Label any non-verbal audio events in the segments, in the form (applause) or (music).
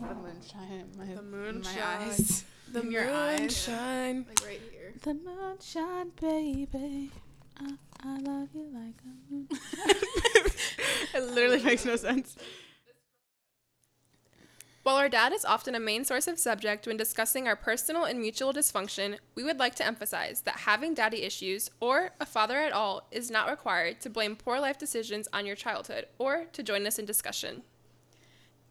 The moonshine my, The in moonshine. my eyes. (laughs) The In your eyes. moonshine. Like right here. The moonshine, baby. I, I love you like a moon. (laughs) it literally makes no sense. While our dad is often a main source of subject when discussing our personal and mutual dysfunction, we would like to emphasize that having daddy issues, or a father at all, is not required to blame poor life decisions on your childhood or to join us in discussion.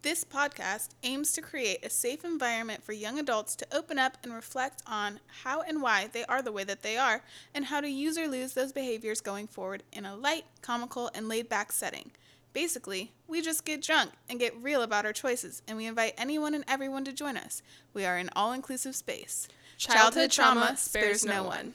This podcast aims to create a safe environment for young adults to open up and reflect on how and why they are the way that they are, and how to use or lose those behaviors going forward in a light, comical, and laid back setting. Basically, we just get drunk and get real about our choices, and we invite anyone and everyone to join us. We are an all inclusive space. Childhood trauma spares no one.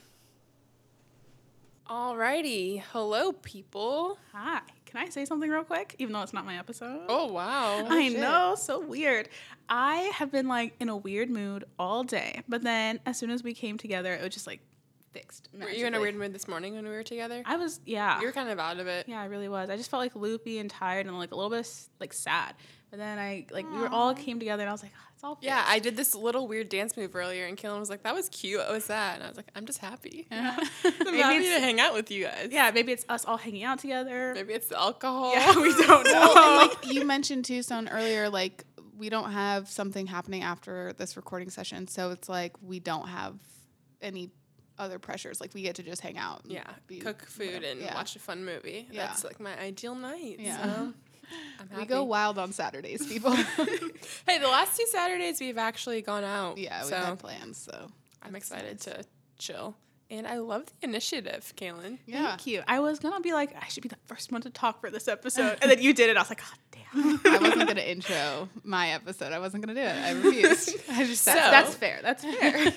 Alrighty. Hello, people. Hi. Can I say something real quick? Even though it's not my episode. Oh, wow. I know, so weird. I have been like in a weird mood all day, but then as soon as we came together, it was just like fixed. Were you in a weird mood this morning when we were together? I was, yeah. You were kind of out of it. Yeah, I really was. I just felt like loopy and tired and like a little bit like sad. But then I like we were all came together and I was like, oh, it's all Yeah. I did this little weird dance move earlier, and Kaylin was like, "That was cute. What was that?" And I was like, "I'm just happy. (laughs) I'm Maybe happy it's- to hang out with you guys. yeah, maybe it's us all hanging out together. Maybe it's the alcohol. Yeah, we (laughs) don't know. Well, and like you mentioned too, Stone, earlier, like we don't have something happening after this recording session, so it's like we don't have any other pressures. Like we get to just hang out. and Yeah, be cook food whatever. and Yeah. watch a fun movie. Yeah. That's like my ideal night. Yeah. So I'm (laughs) happy. We go wild on Saturdays, (laughs) people. hey, the last two Saturdays we've actually gone out. yeah, we so had plans. So I'm excited to chill. And I love the initiative, Kaylin. yeah, Thank you. I was gonna be like, I should be the first one to talk for this episode, and then you did it. I was like, God damn. (laughs) I wasn't gonna intro my episode. I wasn't gonna do it. I refused. (laughs) I just So- said That's fair. That's fair.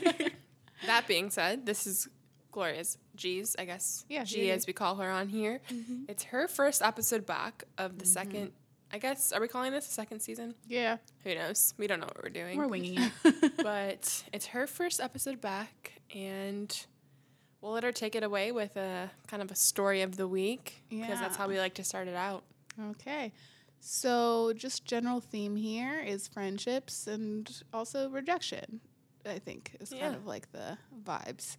That being said, this is Gloria's G's, I guess. Yeah, G as we call her on here. Mm-hmm. It's her first episode back of the mm-hmm. second. I guess are we calling this the second season? yeah. Who knows? We don't know what we're doing. We're winging it. (laughs) (laughs) but it's her first episode back, and we'll let her take it away with a kind of a story of the week because that's how we like to start it out. Okay. So, just general theme here is friendships and also rejection. I think is Yeah. kind of like the vibes.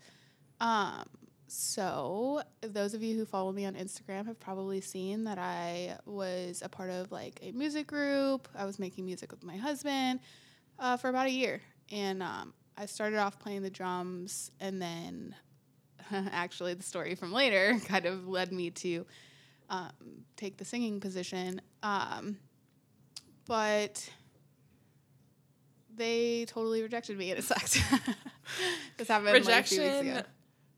Um, so those of you who follow me on Instagram have probably seen that I was a part of like a music group. I was making music with my husband uh, for about a year, and um, I started off playing the drums, and then (laughs) actually the story from later (laughs) kind of led me to um, take the singing position. Um, but they totally rejected me and it sucked. (laughs) this happened like, a few weeks Rejection ago.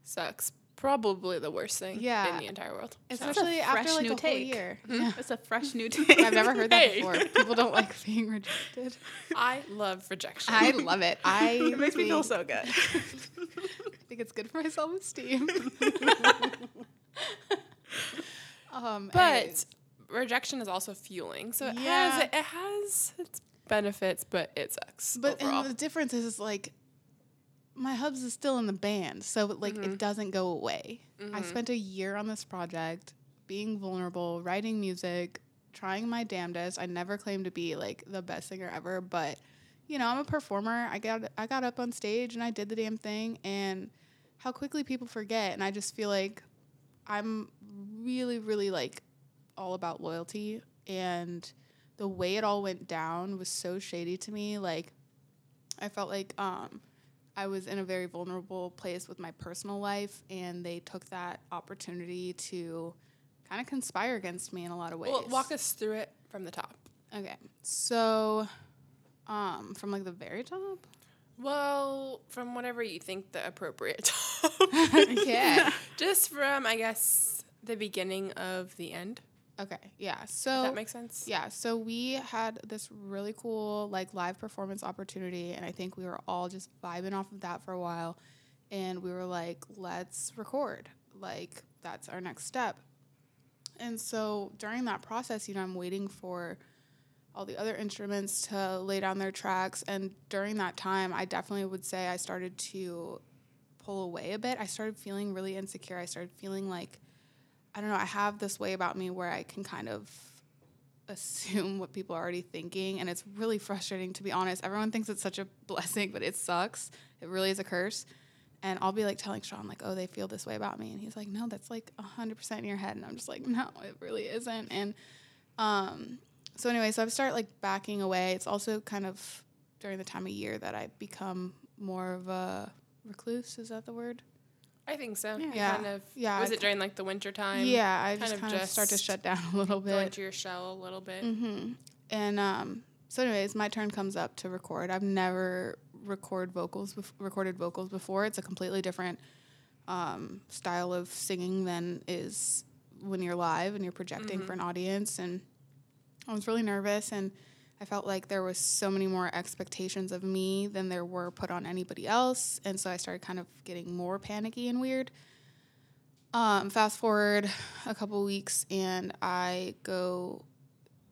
Sucks. Probably the worst thing Yeah. in the entire world. Especially after like new a whole take. year. It's a fresh new (laughs) take. I've never heard that before. People don't like being rejected. (laughs) I love rejection. I love it. (laughs) I It makes me feel so good. I think it's good for my self esteem. um, but anyways. rejection is also fueling. So it Yeah. has it has its benefits, but it sucks. But overall. and the difference is, is like my hubs is still in the band, so like Mhm. it doesn't go away. I Mhm. spent a year on this project, being vulnerable, writing music, trying my damnedest. I never claimed to be like the best singer ever, but you know, I'm a performer. I got I got up on stage and I did the damn thing and how quickly people forget and I just feel like I'm really really like all about loyalty and the way it all went down was so shady to me like I felt like um I was in a very vulnerable place with my personal life and they took that opportunity to kind of conspire against me in a lot of ways. well, walk us through it from the top. Okay. So um from like the very top? Well, from whatever you think the appropriate (laughs) top. (laughs) Yeah. (laughs) Just from I guess the beginning of the end. Okay. Yeah. So that makes sense? Yeah, so we had this really cool like live performance opportunity and I think we were all just vibing off of that for a while and we were like let's record. Like that's our next step. And so during that process, you know, I'm waiting for all the other instruments to lay down their tracks and during that time, I definitely would say I started to pull away a bit. I started feeling really insecure. I started feeling like I don't know, I have this way about me where I can kind of assume what people are already thinking and it's really frustrating to be honest. Everyone thinks it's such a blessing, but it sucks. It really is a curse. And I'll be like telling Sean like, "Oh, they feel this way about me." And he's like, "No, that's like 100% in your head." And I'm just like, "No, it really isn't." And um so anyway, so I've started like backing away. It's also kind of during the time of year that I become more of a recluse, is that the word? I think so. Yeah. Yeah. Kind of. Yeah, Was it during like the winter time? yeah, I kind just of kind of start to shut down a little bit. Go into your shell a little bit. hmm And um, so, anyways, my turn comes up to record. I've never record vocals, bef- recorded vocals before. It's a completely different um, style of singing than is when you're live and you're projecting for an audience. And I was really nervous, and I felt like there was so many more expectations of me than there were put on anybody else. And so I started kind of getting more panicky and weird. Um, fast forward a couple weeks, and I go,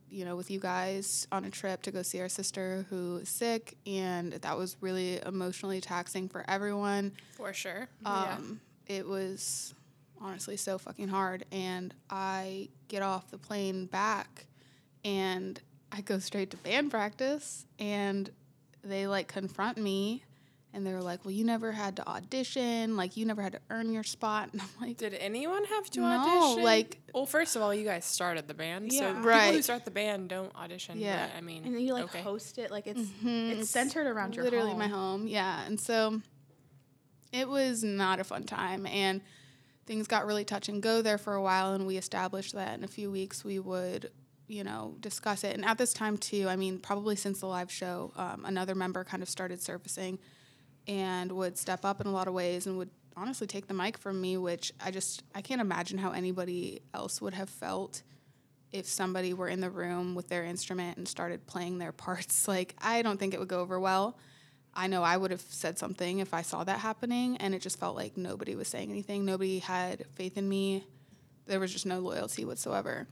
you know, with you guys on a trip to go see our sister who is sick, and that was really emotionally taxing for everyone. For sure. Um, It was honestly so fucking hard. And I get off the plane back and I go straight to band practice and they like confront me and they're like, Well, you never had to audition, like you never had to earn your spot. (laughs) And I'm like, Did anyone have to No, audition? like- well, first of all, you guys started the band, so Yeah. people who start the band don't audition. Yeah. but, I mean, And then you like okay. host it like it's Mhm, it's centered around your literally home. my home. Yeah, and so it was not a fun time, and things got really touch and go there for a while, and we established that in a few weeks we would, you know, discuss it. And at this time too, I mean, probably since the live show, um, another member kind of started surfacing, and would step up in a lot of ways, and would honestly take the mic from me, which I just I can't imagine how anybody else would have felt if somebody were in the room with their instrument and started playing their (laughs) parts. Like, I don't think it would go over well. I know I would have said something if I saw that happening, and it just felt like nobody was saying anything. Nobody had faith in me. There was just no loyalty whatsoever.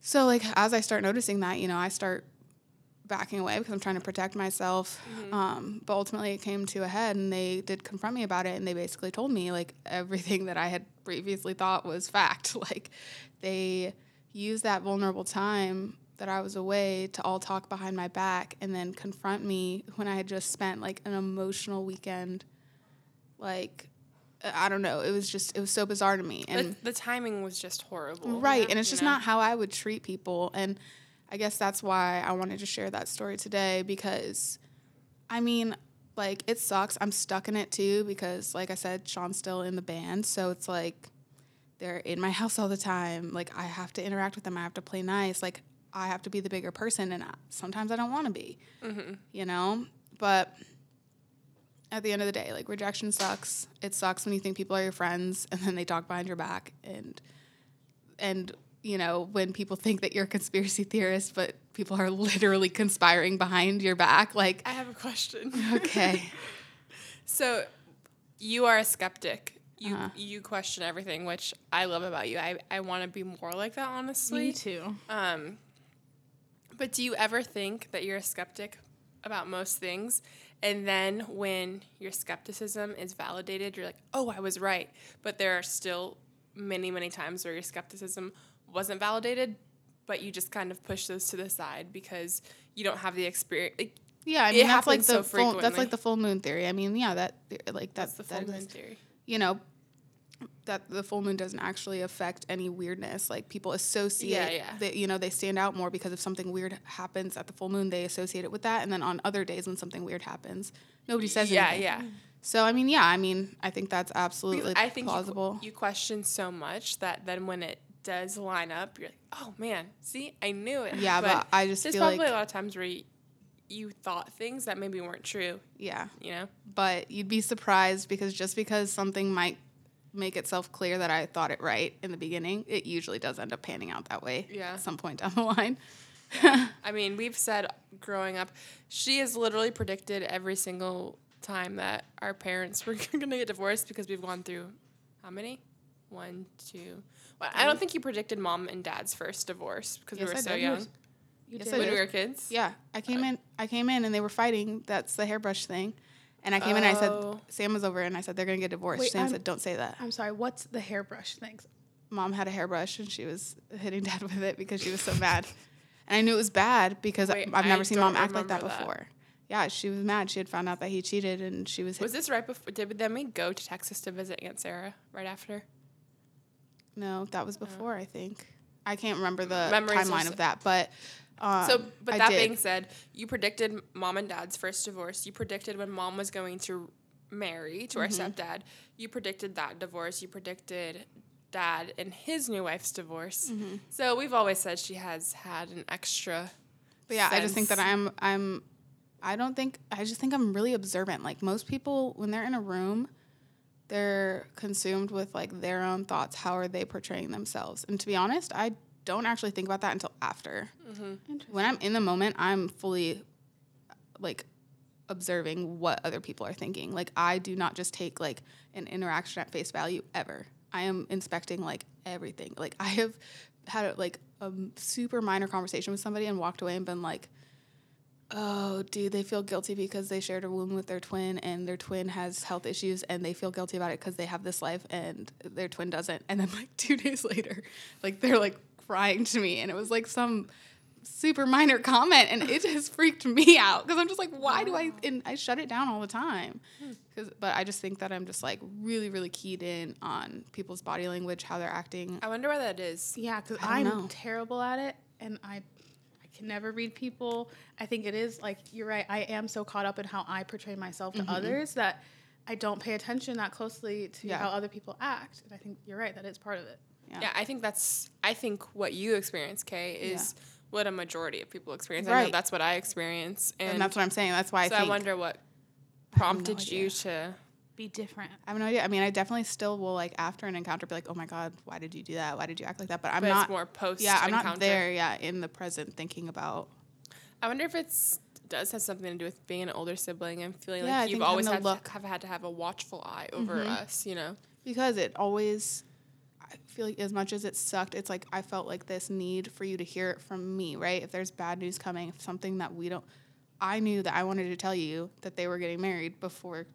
So, like, as I start noticing that, you know, I start backing away because I'm trying to protect myself. Um, but ultimately, it came to a head, and they did confront me about it, and they basically told me like everything that I had previously thought was fact. (laughs) Like, they used that vulnerable time that I was away to all talk behind my back and then confront me when I had just spent like an emotional weekend. Like, I don't know. It was just, it was so bizarre to me. And the, the timing was just horrible. Right. And it's just know? not how I would treat people. And I guess that's why I wanted to share that story today because I mean, like, it sucks. I'm stuck in it too because, like I said, Sean's still in the band. So it's like they're in my (laughs) house all the time. Like, I have to interact with them, I have to play nice. Like, I have to be the bigger person. And I, sometimes I don't want to be, mm-hmm. you know? But at the end of the day, like rejection sucks. It sucks when you think people are your friends (laughs) and then they talk behind your back and and you know, when people think that you're a conspiracy theorist, but people are literally conspiring behind your back, like I have a question. okay. (laughs) So, you are a skeptic. You Uh-huh. you question everything, which I love about you. I, I want to be more like that, honestly. Me too. Um, but do you ever think that you're a skeptic about most things? And then when your skepticism is validated, you're like, oh, I was right. But there are still many, many times where your skepticism wasn't validated, but you just kind of push those to the side because you don't have the experience. Like, Yeah, I It mean that's like the so full, that's like the full moon theory. I mean, yeah, that like that's that's the full that moon is- theory. you know that the full moon doesn't actually affect any weirdness like people associate Yeah, yeah. that you know they stand out more because if something weird happens at the full moon they associate it with that and then on other days when something weird happens nobody says Yeah, anything yeah. yeah. so i mean yeah i mean i think that's absolutely I think plausible you question so much that then when it does line up, you're like, oh man, see, I knew it. Yeah, but I just there's probably like- a lot of times where you, you thought things that maybe weren't true. yeah You know, but you'd be surprised because just because something might make itself clear that i thought it right in the beginning it usually does end up panning out that way Yeah. at some point down the line (laughs) I mean, we've said growing up, she has literally predicted every single time that our parents (laughs) were gonna get divorced because we've gone through how many? One, two. Well, I don't think you predicted mom and dad's first divorce because Yes, we were I so did. young Yes, You I did. when we were kids. Yeah, I came uh, in. I came in and they were fighting. That's the hairbrush thing. And I came in and I Oh. said, Sam was over and I said, they're going to get divorced. Wait, Sam I'm- said, don't say that. I'm sorry. What's the hairbrush things? Mom had a hairbrush and she was hitting (laughs) dad with it because she was so mad. And I knew it was bad because Wait, I've never I seen mom act like that that. before. Yeah, she was mad. She had found out that he cheated and she was, Hit. Was this right before? Did then we go to Texas to visit Aunt Sarah right after? No, that was uh-huh. before, I think. I can't remember the Memories timeline of that, but um, So, but I that did. being said, you predicted mom and dad's first divorce. You predicted when mom was going to marry to our Mm-hmm. stepdad. You predicted that divorce. You predicted dad and his new wife's divorce. Mm-hmm. So we've always said she has had an extra. But yeah, I just think that. I'm I'm I don't think I just think I'm really observant. Like most people when they're in a room, they're consumed with like their own thoughts. How are they portraying themselves? And to be honest, I don't actually think about that until after. Mm-hmm. When I'm in the moment, I'm fully like observing what other people are thinking. Like I do not just take like an interaction at face value ever. I am inspecting like everything. Like I have had like a super minor conversation with somebody and walked away and been like, "Oh, dude, they feel guilty because they shared a womb with their twin and their twin has health issues and they feel guilty about it because they have this life and their twin doesn't." And then like (laughs) 2 days later, like they're like crying to me and it was like some super minor comment and it just (laughs) freaked me out because I'm just like, why do I? And I shut it down all the time. Hmm. Cause, but I just think that I'm just like really, really keyed in on people's body language, how they're acting. I wonder why that is. Yeah, because I'm know. terrible at it, and I, I can never read people. I think it is like you're right. I am so caught up in how I portray myself to mm-hmm. others that I don't pay attention that closely to Yeah. how other people act. And I think you're right. That is part of it. Yeah, I think that's. I think what you experience, Kay, is what a majority of people experience. I know Right. that's what I experience, and, And, that's what I'm saying. That's why so I I think wonder what no prompted you to. Be different. I have no idea. I mean, I definitely still will like after an encounter be like, oh my god, why did you do that? Why did you act like that? But I'm But not. it's more post. yeah, I'm encounter. not there. Yeah, in the present, thinking about. I wonder if it's does have something to do with being an older sibling and feeling Yeah, I like you've always had look- to, have had to have a watchful eye over mm-hmm. us. You know. because it always i feel like as much as it sucked it's like i felt like this need for you to hear it from me right if there's bad news coming if something that we don't i knew that i wanted to tell you that they were getting married before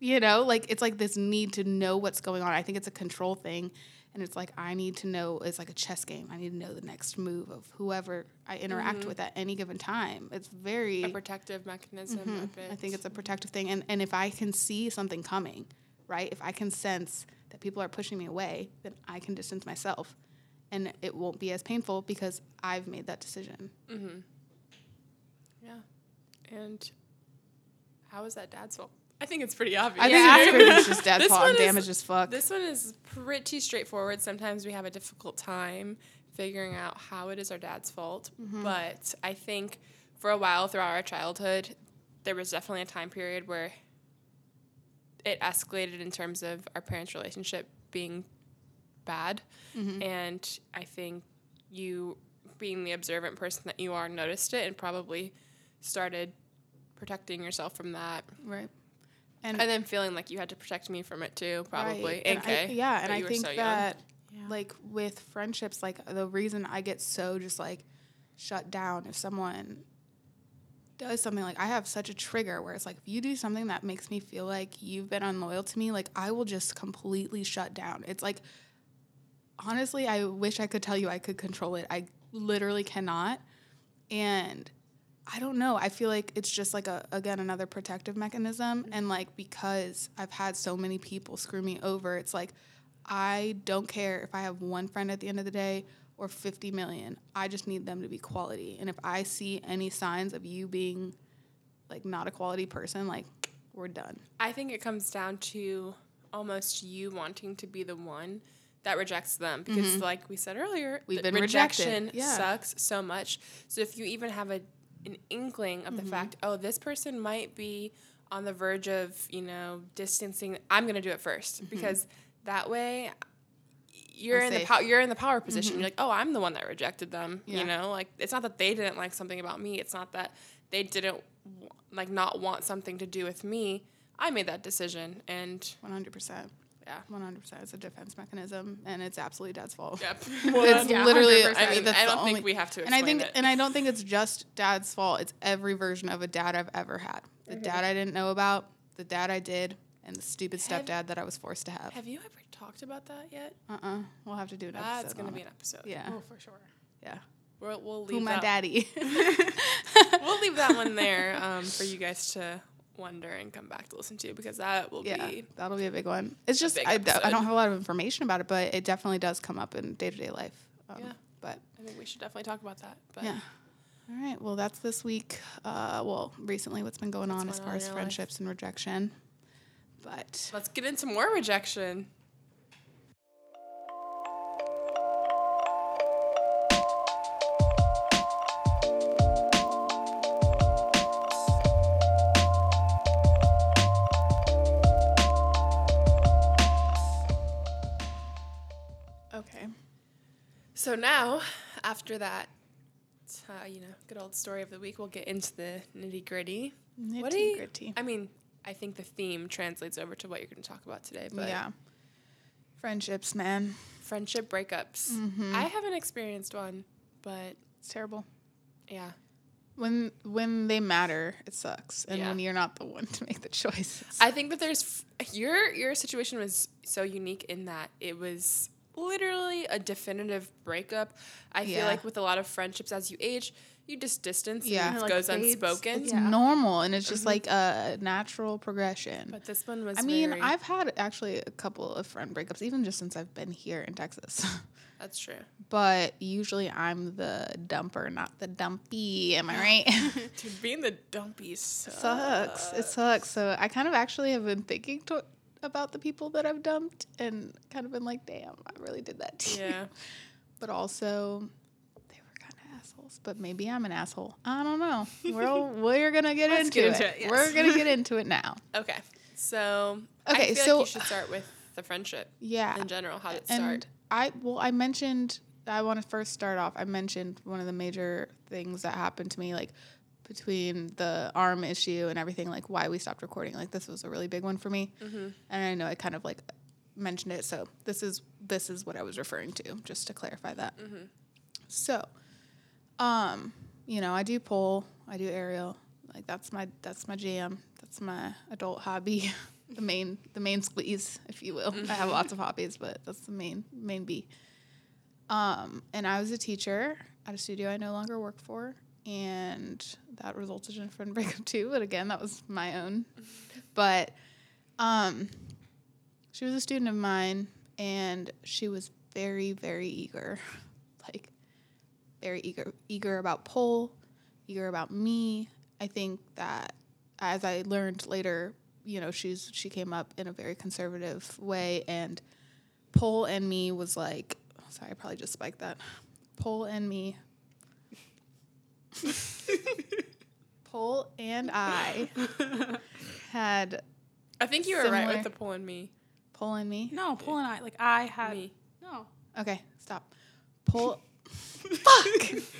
you know like it's like this need to know what's going on i think it's a control thing and it's like i need to know it's like a chess game i need to know the next move of whoever i interact with at any given time it's very A protective mechanism. Mm-hmm. I think it's a protective thing. And, and if I can see something coming, right? If I can sense that people are pushing me away, then I can distance myself. And it won't be as painful because I've made that decision. Yeah. And how is that dad's fault? I think it's pretty obvious. I think it's pretty much just (laughs) dad's This fault one and is- damaged as fuck. This one is pretty straightforward. Sometimes we have a difficult time figuring out how it is our dad's fault. Mm-hmm. But I think for a while throughout our childhood, there was definitely a time period where it escalated in terms of our parents' relationship being bad. Mm-hmm. And I think you, being the observant person that you are, noticed it and probably started protecting yourself from that. right. And, And then feeling like you had to protect me from it too, probably. Right. And And I- yeah, and I think so that Yeah. like with friendships, like the reason I get so just like shut down if someone does something like I have such a trigger where it's like if you do something that makes me feel like you've been unloyal to me, like I will just completely shut down. It's like honestly, I wish I could tell you I could control it. I literally cannot. And I don't know. I feel like it's just like a again another protective mechanism mm-hmm. and like because I've had so many people screw me over, it's like I don't care if I have one friend at the end of the day or 50 million. I just need them to be quality. And if I see any signs of you being like not a quality person, like we're done. I think it comes down to almost you wanting to be the one that rejects them because, like we said earlier, Mm-hmm. We've been rejection Yeah. sucks so much. So if you even have a an inkling of Mm-hmm. the fact, oh, this person might be on the verge of you know distancing, I'm gonna do it 1st because that way. You're Mm-hmm. I'm in the safe. Mm-hmm. power. You're in the power position. You're like, oh, I'm the one that rejected them. Yeah. You know, like it's not that they didn't like something about me. It's not that they didn't like not want something to do with me. I made that decision, and 100%. yeah, 100%. It's a defense mechanism and it's absolutely dad's fault. yep. (laughs) (laughs) it's yeah, literally 100%. I mean, that's I the don't only- think we have to and I think it. and I don't think it's just dad's fault. It's every version of a dad I've ever had. The dad I didn't know about, the dad I did, and the stupid Have- stepdad that I was forced to have. have you ever talked about that yet? Uh uh-uh. uh. we will have to do an episode. That's gonna be it. an episode. Yeah. Oh, for sure. Yeah. We'll, we'll leave Who my that, daddy? (laughs) (laughs) We'll leave that one there um, for you guys to wonder and come back to listen to because that will yeah, be that'll be a big one. It's just big I, d- I don't have a lot of information about it, but it definitely does come up in day to day life. Um, Yeah. But I think we should definitely talk about that. But yeah. All right. Well, that's this week. Uh, well, recently, what's been going on as far on as your life? friendships and rejection. But let's get into more rejection. okay. So now, after that, uh, you know, good old story of the week, we'll get into the nitty gritty. You- Nitty-gritty. I mean, I think the theme translates over to what you're going to talk about today, but yeah. Friendships, man. friendship breakups. Mm-hmm. I haven't experienced one, but It's terrible. yeah. When when they matter, it sucks, and Yeah. when you're not the one to make the (laughs) choice. I think that there's f- your your situation was so unique in that it was literally a definitive breakup. I feel like with a lot of friendships as you age, you just distance Yeah. and it Like goes fades. unspoken. it's Yeah. normal, and it's just mm-hmm. like a natural progression. But this one was I mean, very- I've had actually a couple of friend breakups, even just since I've been here in Texas. (laughs) that's true. but usually I'm the dumper, not the dumpy. Am I right? (laughs) (laughs) Dude, being the dumpy sucks. sucks. It sucks. So I kind of actually have been thinking to, about the people that I've dumped and kind of been like, damn, I really did that to you. Yeah. But also, they were kind of assholes. But maybe I'm an asshole. I don't know. We're (laughs) we're gonna get into get it. into it, yes. We're gonna get (laughs) into it now. Okay. So Okay, I feel so- like you should start with the friendship Yeah. in general. How did it and start? I well, I mentioned I want to first start off. I mentioned one of the major things that happened to me, like between the arm issue and everything, like why we stopped recording. Like this was a really big one for me, Mm-hmm. and I know I kind of like mentioned it. So this is this is what I was referring to, just to clarify that. Mm-hmm. So, um, you know, I do pole, I do aerial. Like that's my that's my jam. That's my adult hobby. (laughs) the main the main squeeze, if you will. I have lots of hobbies, but that's the main main B. Um, and I was a teacher at a studio I no longer work for, and that resulted in a friend (laughs) breakup too. But again, that was my own. But um, she was a student of mine, and she was very very eager, (laughs) like very eager eager about pole, eager about me. I think that as I learned later, you know, she's she came up in a very conservative way and Pole and me was like sorry, I probably just spiked that. Pole and me. (laughs) Pole and I had I think you were right with the pull and me. Pole and me. No, Paul and I like I had Me. no. Okay, stop. Pole Fuck. (laughs)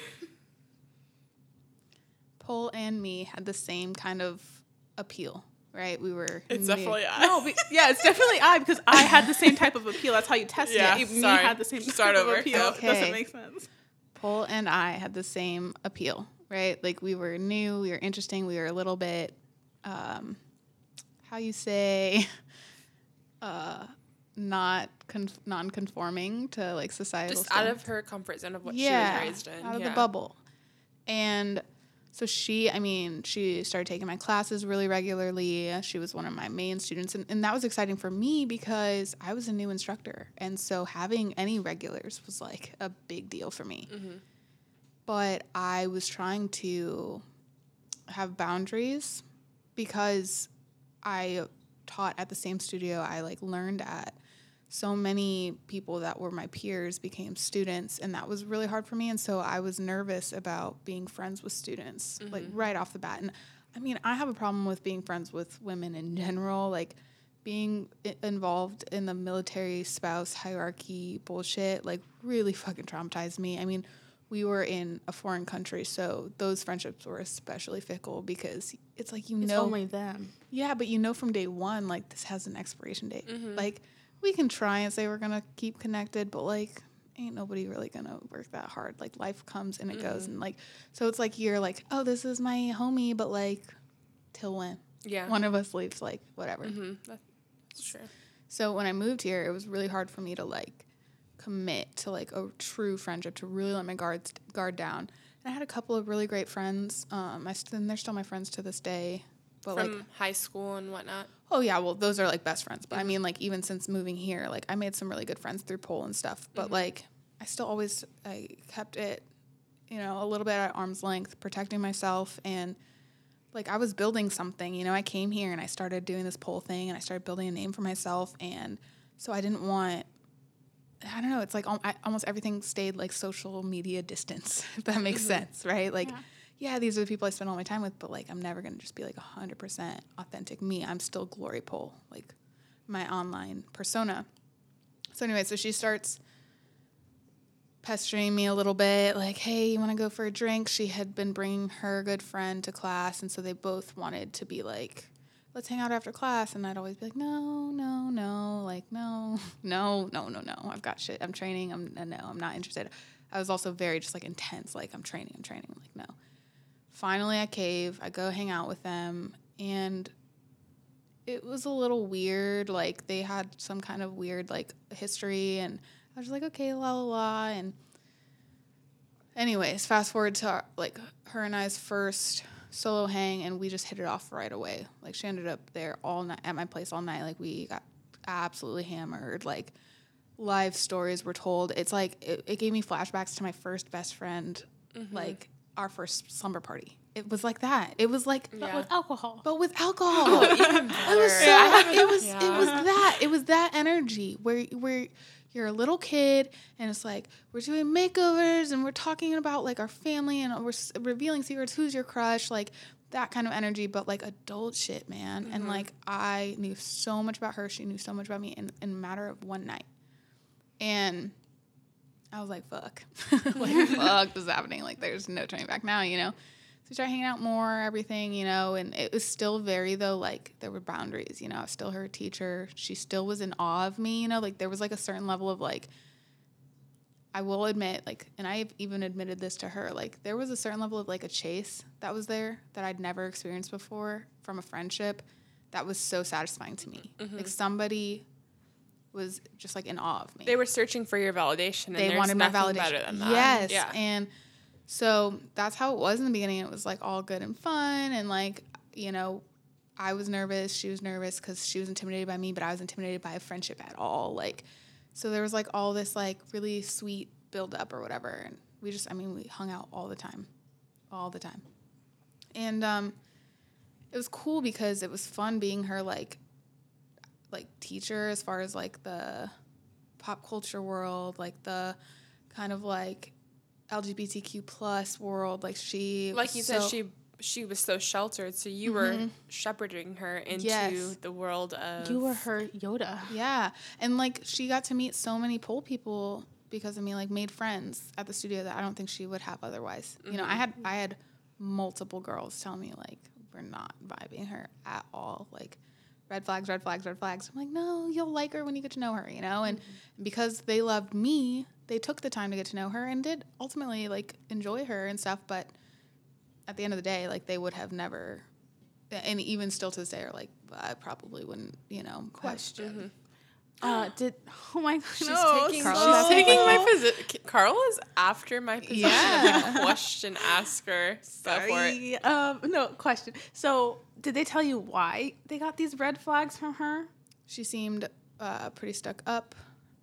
Pole and me had the same kind of appeal, right? We were It's new- definitely I. No, be, yeah, it's definitely I because I had the same type of appeal. That's how you test Yeah, it. Me sorry. had the same Start type over. of appeal. Okay. Doesn't make sense. Pole and I had the same appeal, right? Like we were new, we were interesting, we were a little bit, um, how you say, (laughs) uh, not con- non-conforming to like societal. Just out of her comfort zone of what yeah, she was raised in. out of yeah. the bubble, and so she, I mean, she started taking my classes really regularly. She was one of my main students, and, and that was exciting for me because I was a new instructor, and so having any regulars was like a big deal for me. Mm-hmm. But I was trying to have boundaries because I taught at the same studio I like learned at so many people that were my peers became students and that was really hard for me and so i was nervous about being friends with students like right off the bat and i mean i have a problem with being friends with women in general like being involved in the military spouse hierarchy bullshit like really fucking traumatized me i mean we were in a foreign country so those friendships were especially fickle because it's like you It's know only them. yeah, but you know from day one, like this has an expiration date. Mm-hmm. Like we can try and say we're gonna keep connected, but like ain't nobody really gonna work that hard. Like life comes and it goes, Mm-hmm. and like so it's like you're like, oh, this is my homie, but like till when Yeah. one of us leaves, like whatever. Mm-hmm. That's true. So when I moved here, it was really hard for me to like commit to like a true friendship to really let my guard guard down. And I had a couple of really great friends. Um, I st- and they're still my friends to this day. But From like, high school and whatnot. Oh yeah, well those are like best friends. But I mm-hmm. mean, like even since moving here, like I made some really good friends through pole and stuff. But mm-hmm. like I still always I kept it, you know, a little bit at arm's length, protecting myself and like I was building something. You know, I came here and I started doing this pole thing and I started building a name for myself. And so I didn't want, I don't know, it's like I, almost everything stayed like social media distance, (laughs) if that makes mm-hmm. sense, right? Like, yeah. These are the people I spend all my time with, but like I'm never to just be like 100% authentic me. I'm still Glory Pole, like my online persona. So, anyway, so she starts pestering me a little bit like hey you want to go for a drink? She had been bringing her good friend to class and so they both wanted to be like let's hang out after class. And i'd always be like no no no like no (laughs) no no no no. I've got shit. I'm training. I'm no i'm not interested. I was also very just like intense like i'm training i'm training I'm like no finally i cave i go hang out with them and it was a little weird like they had some kind of weird like history and I was like, okay, la la la. And anyways, fast forward to our, like her and I's first solo hang, and we just hit it off right away. Like she ended up there all night at my place all night. Like we got absolutely hammered. Like live stories were told. It's like it, it gave me flashbacks to my first best friend, mm-hmm. like our first slumber party. It was like that. It was like But with alcohol. but with alcohol. (laughs) it was so it was it was that it was that energy where where you're a little kid and it's like we're doing makeovers and we're talking about like our family and we're s- revealing secrets. Who's your crush? Like that kind of energy but like adult shit man. And mm-hmm. like i knew so much about her. She knew so much about me in, in a matter of one night. And i was like fuck. (laughs) Like fuck this is happening. Like there's no turning back now you know? So we started hanging out more, everything, you know, and it was still very though, like there were boundaries, you know, I was still her teacher. She still was in awe of me, you know, like there was like a certain level of like I will admit, like, and I've even admitted this to her, like there was a certain level of like a chase that was there that I'd never experienced before from a friendship that was so satisfying to me. Mm-hmm. Like somebody was just like in awe of me They were searching for your validation. And they wanted my validation. better than that. Yes, Yeah. and so that's how it was in the beginning. It was like all good and fun, and like you know, I was nervous, she was nervous because she was intimidated by me, but I was intimidated by a friendship at all. Like, so there was like all this like really sweet build up or whatever, and we just, I mean, we hung out all the time, all the time, and um, it was cool because it was fun being her like like teacher as far as like the pop culture world, like the kind of like LGBTQ plus world. Like she, Like you so- said, she she was so sheltered, so you were mm-hmm. shepherding her into Yes. the world of. You were her Yoda. yeah, and like she got to meet so many pole people because of me, like made friends at the studio that I don't think she would have otherwise. You know, I mm-hmm. had I had multiple girls tell me like we're not vibing her at all, like. Red flags, red flags, red flags. I'm like, no, you'll like her when you get to know her, you know? And because they loved me, they took the time to get to know her and did ultimately like enjoy her and stuff. But at the end of the day, like they would have never, and even still to this day, are like, I probably wouldn't, you know, have- Question. Uh, did (gasps) oh my god, She's no, taking, Carl, she's taking my position. Carl is after my position Yeah. question asker. Go for. Sorry. Um, no question. So, did they tell you why they got these red flags from her? She seemed uh, pretty stuck up.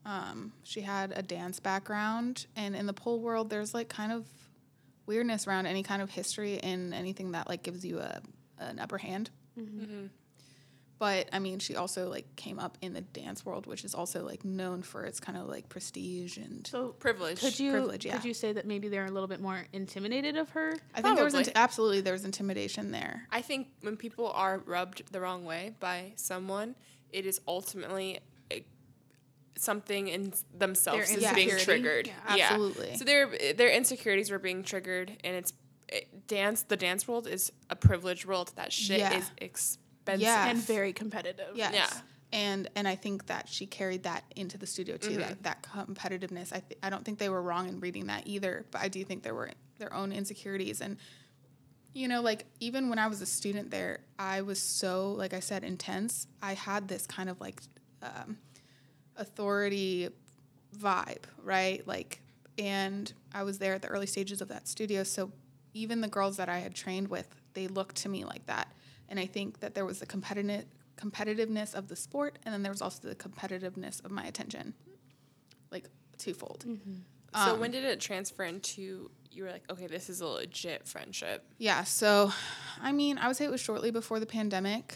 Um, she had a dance background, and in the pole world, there's like kind of weirdness around any kind of history and anything that like gives you a an upper hand. But I mean, she also like came up in the dance world, which is also like known for its kind of like prestige and. So, Privilege. could you Privilege, yeah. could you say that maybe they're a little bit more intimidated of her? I think there was Probably. int- absolutely there was intimidation there. I think when people are rubbed the wrong way by someone, it is ultimately eh, something in themselves is being triggered. Yeah. Absolutely. So their their insecurities were being triggered, and it's it, dance. The dance world is a privileged world. That shit Yeah. is expensive. Yeah. And very competitive. Yes. Yeah. And and I think that she carried that into the studio too. That that competitiveness. I th- I don't think they were wrong in reading that either. But I do think there were their own insecurities and. You know, like even when I was a student there, I was so, like I said, intense. I had this kind of like um, authority vibe, right? Like, and I was there at the early stages of that studio. So even the girls that I had trained with, they looked to me like that. And I think that there was the competitive competitiveness of the sport, and then there was also the competitiveness of my attention, like twofold. So Um, when did it transfer into you were like, okay, this is a legit friendship? Yeah. So, I mean, I would say it was shortly before the pandemic.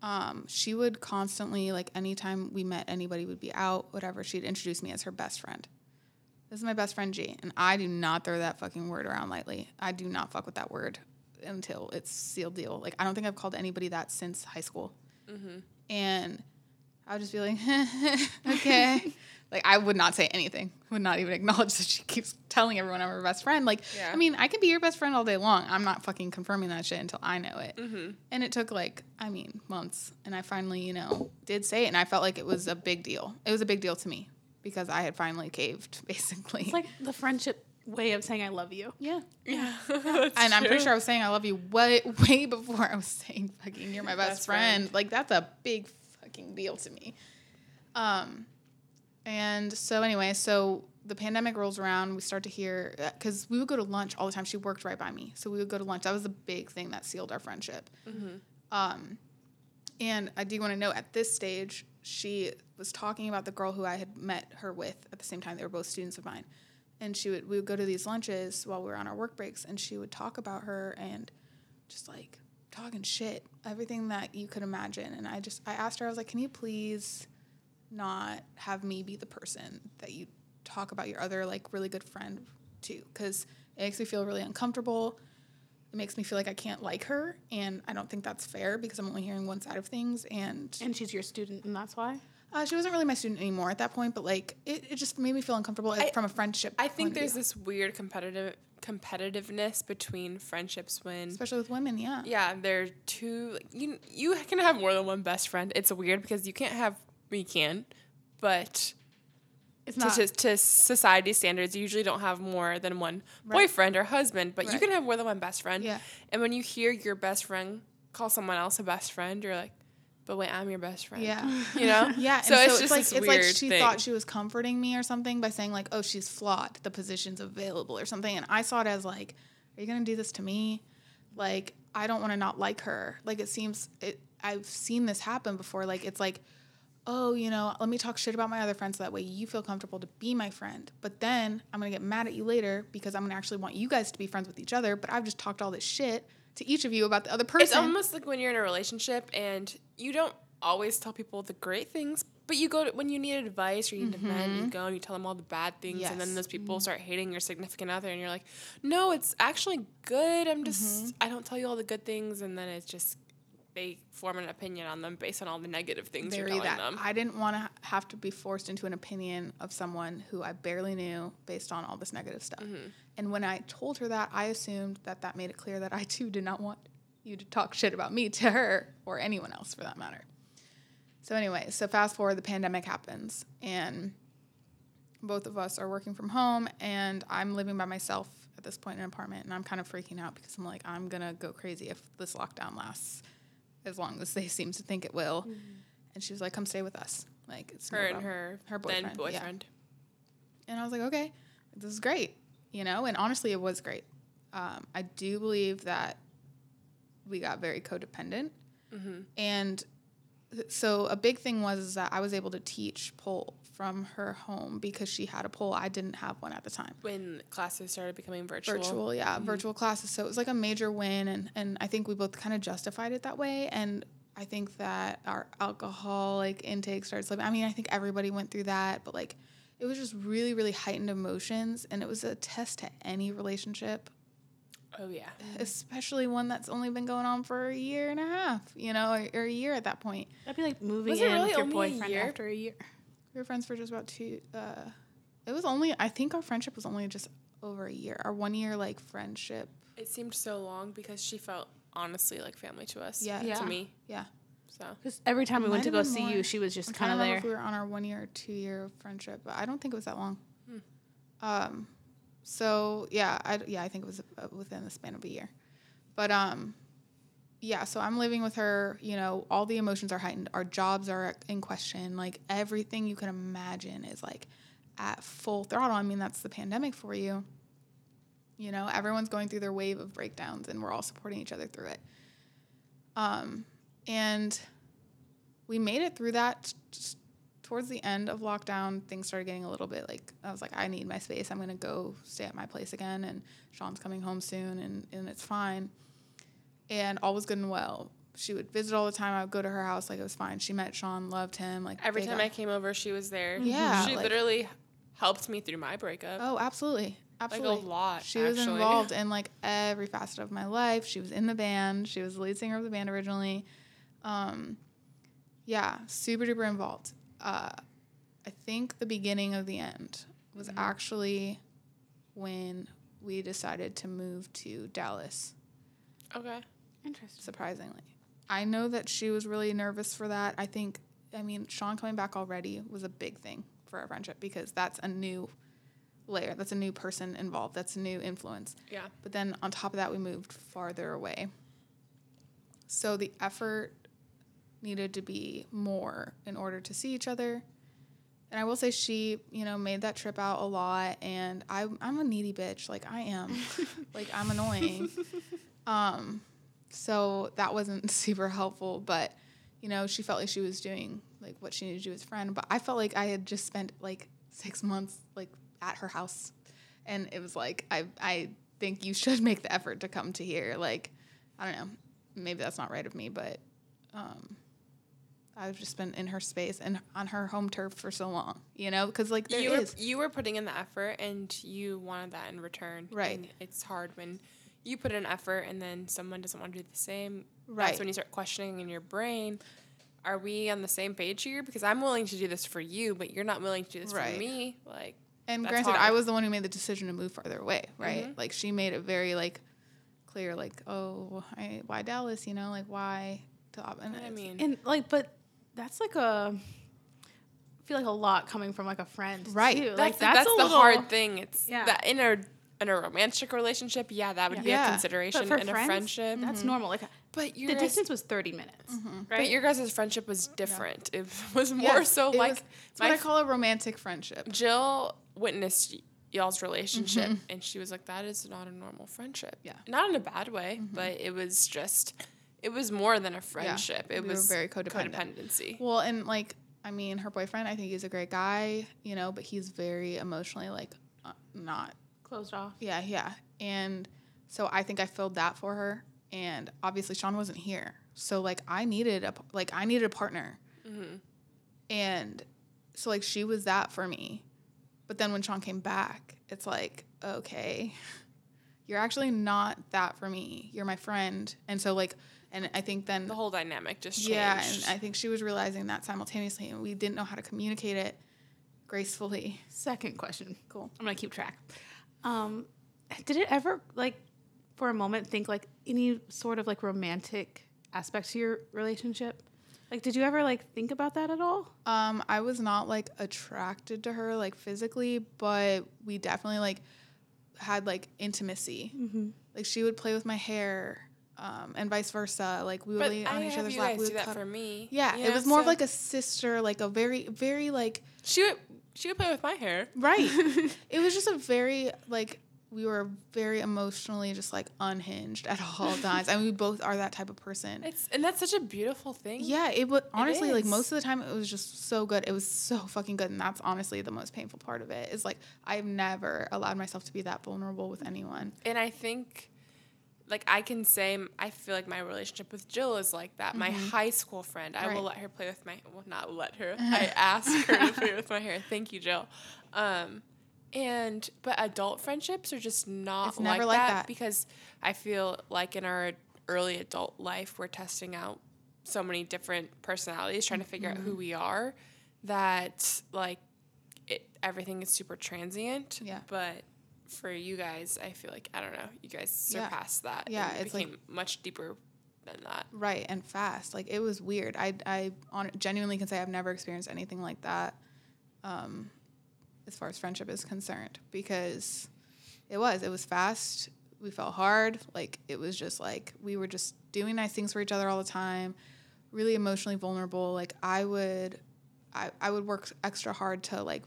Um, she would constantly, like, anytime we met anybody would be out, whatever, she'd introduce me as her best friend. This is my best friend G, and I do not throw that fucking word around lightly. I do not fuck with that word until it's sealed deal. Like, I don't think I've called anybody that since high school. And I would just be like, (laughs) okay. (laughs) like, I would not say anything, would not even acknowledge that she keeps telling everyone I'm her best friend. Like, Yeah. I mean, I can be your best friend all day long. I'm not fucking confirming that shit until I know it. Mm-hmm. And it took like, I mean, months. And I finally, you know, did say it. And I felt like it was a big deal. It was a big deal to me because I had finally caved, (laughs) basically. It's like the friendship way of saying I love you. yeah. Yeah. (laughs) And I'm pretty sure I was saying I love you way, way before I was saying fucking you're my best, Best friend. friend. Like that's a big fucking deal to me. Um, and so anyway, so the pandemic rolls around. We start to hear because we would go to lunch all the time. She worked right by me, so we would go to lunch. That was the big thing that sealed our friendship. Um, and I do want to note at this stage, she was talking about the girl who I had met her with at the same time. They were both students of mine. And she would we would go to these lunches while we were on our work breaks and she would talk about her and just like talking shit, everything that you could imagine. And I just I asked her, I was like, Can you please not have me be the person that you talk about your other like really good friend to? Because it makes me feel really uncomfortable it makes me feel like I can't like her, and I don't think that's fair because I'm only hearing one side of things. And And she's your student, and that's why. Uh, she wasn't really my student anymore at that point, but like it, it just made me feel uncomfortable I- from a friendship. I think there's this weird competitive competitiveness between friendships when especially with women, yeah. yeah, they're two like, you you can have more than one best friend. It's weird because you can't have you can but it's not to, to society standards, you usually don't have more than one Right. boyfriend or husband, but you can have more than one best friend. Yeah. And when you hear your best friend call someone else a best friend, you're like, but wait, I'm your best friend. Yeah. (laughs) You know? Yeah, So, and it's so just like it's weird like she thing. thought she was comforting me or something by saying like, "Oh, she's flawed. The position's available or something." And I saw it as like, "Are you gonna do this to me? Like, I don't want to not like her. Like, it seems it. I've seen this happen before. Like, it's like, oh, you know, let me talk shit about my other friends so that way you feel comfortable to be my friend. But then I'm gonna get mad at you later because I'm gonna actually want you guys to be friends with each other. But I've just talked all this shit to each of you about the other person. It's almost like when you're in a relationship and you don't always tell people the great things, but you go to, when you need advice or you need to vent, you mm-hmm. go and you tell them all the bad things, and then those people mm-hmm. start hating your significant other, and you're like, no, it's actually good. I'm just, mm-hmm. I don't tell you all the good things, and then it's just they form an opinion on them based on all the negative things very you're telling that. them. I didn't want to have to be forced into an opinion of someone who I barely knew based on all this negative stuff. Mm-hmm. And when I told her that, I assumed that that made it clear that I too did not want you to talk shit about me to her or anyone else for that matter. So anyway, so fast forward, the pandemic happens, and both of us are working from home, and I'm living by myself at this point in an apartment, and I'm kind of freaking out because I'm like, I'm gonna go crazy if this lockdown lasts as long as they (laughs) seem to think it will. And she was like, "Come stay with us." Like it's no her and problem. her, her then boyfriend, yeah. boyfriend. And I was like, okay, this is great, you know. And honestly, it was great. Um, I do believe that we got very codependent, Mm-hmm. and th- so a big thing was is that I was able to teach pole from her home because she had a pole. I didn't have one at the time. When classes started becoming virtual. Virtual, yeah, mm-hmm. virtual classes. So it was like a major win, and and I think we both kind of justified it that way. And I think that our alcohol like intake started slipping. I mean, I think everybody went through that, but like it was just really, really heightened emotions, and it was a test to any relationship, Oh yeah. especially one that's only been going on for a year and a half, you know, or, or a year at that point. That'd be like moving Was it in really with your only a boyfriend year? after a year. We were friends for just about two. Uh, it was only, I think, our friendship was only just over a year. Our one year like friendship, It seemed so long because she felt honestly like family to us. Yeah. To me. yeah. So Because every time we went to go see more. you, she was just kind of to there. if we were on our one year or two year friendship, but I don't think it was that long. Um, so yeah, I yeah I think it was uh, within the span of a year, but um, yeah. So I'm living with her. You know, all the emotions are heightened. Our jobs are in question. Like everything you can imagine is like at full throttle, I mean, that's the pandemic for you. You know, everyone's going through their wave of breakdowns and we're all supporting each other through it. Um, and we made it through that towards the end of lockdown. Things started getting a little bit like, I was like, I need my space. I'm going to go stay at my place again. And Sean's coming home soon and, and it's fine. And all was good and well. She would visit all the time. I would go to her house. Like it was fine. She met Sean, loved him. Like Every time got- I came over, she was there. Yeah, She like- literally helped me through my breakup. Oh, absolutely. Absolutely. like a lot. She was involved in (laughs) like every facet of my life. She was in the band. She was the lead singer of the band originally. Um, yeah, super duper involved. Uh, I think the beginning of the end was Mm-hmm. actually when we decided to move to Dallas. Okay. Interesting. Surprisingly, I know that she was really nervous for that. I think, I mean, Sean coming back already was a big thing for our friendship because that's a new layer. That's a new person involved. That's a new influence. Yeah. But then on top of that, we moved farther away. So the effort needed to be more in order to see each other. And I will say she, you know, made that trip out a lot and I I'm a needy bitch, like I am. (laughs) like I'm annoying. Um so that wasn't (laughs) super helpful, but you know, she felt like she was doing like what she needed to do as a friend, but I felt like I had just spent like 6 months like at her house and it was like I I think you should (laughs) make the effort to come to here. Like I don't know, maybe that's not right of me, but um, I've just been in her space and on her home turf for so long, you know, because like there you is were you were putting in the effort and you wanted that in return. Right. And it's hard when you put in effort and then someone doesn't want to do the same. Right. That's when you start questioning in your brain. Are we on the same page here? Because I'm willing to do this for you, but you're not willing to do this Right. for me. Like, and that's granted, I was the one who made the decision to move farther away, right? Mhm. Like she made it very like clear, like oh, I, why Dallas? You know, like why? To, and I mean, And like, but that's like a. I feel like a lot coming from like a friend, Right. Too. that's, like the, that's a the little- hard thing. It's Yeah. that in a in a romantic relationship, yeah, that would be Yeah. a consideration. for in a friends, friendship, That's mm-hmm. normal. Like but your the guys- distance was thirty minutes, mm-hmm. right? But your guys' friendship was different. It (laughs) was more Yes, so it like was- it's what I call a romantic friendship. Jill witnessed y'all's relationship mm-hmm. and she was like, that is not a normal friendship. Yeah. Not in a bad way, but it was just, it was more than a friendship. It we were was very codependent. codependency. Well, and like, I mean, her boyfriend, I think he's a great guy, you know, but he's very emotionally like uh, not. Closed off. Yeah, yeah. And so I think I filled that for her. And obviously, Sean wasn't here, so like I needed a like I needed a partner, hmm and so like she was that for me. But then when Sean came back, it's like okay, (laughs) you're actually not that for me. You're my friend, and so like, and I think then The whole dynamic just changed. yeah, and I think she was realizing that simultaneously, and we didn't know how to communicate it gracefully. Second question. Cool. I'm gonna keep track. Um, did it ever like, for a moment, think like any sort of like romantic aspect to your relationship? Like, did you ever like think about that at all? Um, I was not like attracted to her like physically, but we definitely like had like intimacy. Mm-hmm. Like she would play with my hair, um, and vice versa. Like we would but lay I on each other's lap. We do would that for me. Yeah, it was more of like a sister, like a very, very like she would, she would play with my hair. right. (laughs) it was just a very like we were very emotionally just like unhinged at all (laughs) times, and we both are that type of person. It's, and that's such a beautiful thing. Yeah, it was honestly like most of the time it was just so good. It was so fucking good, and that's honestly the most painful part of it. Is like I've never allowed myself to be that vulnerable with anyone. And I think, like, I can say, I feel like my relationship with Jill is like that. My high school friend, I will let her play with my, well, not let her, (laughs) I ask her to play with my hair. Thank you, Jill. Um, and, but adult friendships are just not It's never like, like that, that. because I feel like in our early adult life, we're testing out so many different personalities, trying to figure out Mm-hmm. who we are, that, like, it, everything is super transient. Yeah. But for you guys, I feel like I don't know. You guys Yeah. surpassed that. Yeah, it it's like- became much deeper than that. Right and fast. Like it was weird. I I on, genuinely can say I've never experienced anything like that, um, as far as friendship is concerned. Because it was it was fast. We felt hard. Like it was just like we were just doing nice things for each other all the time. Really emotionally vulnerable. Like I would, I I would work extra hard to like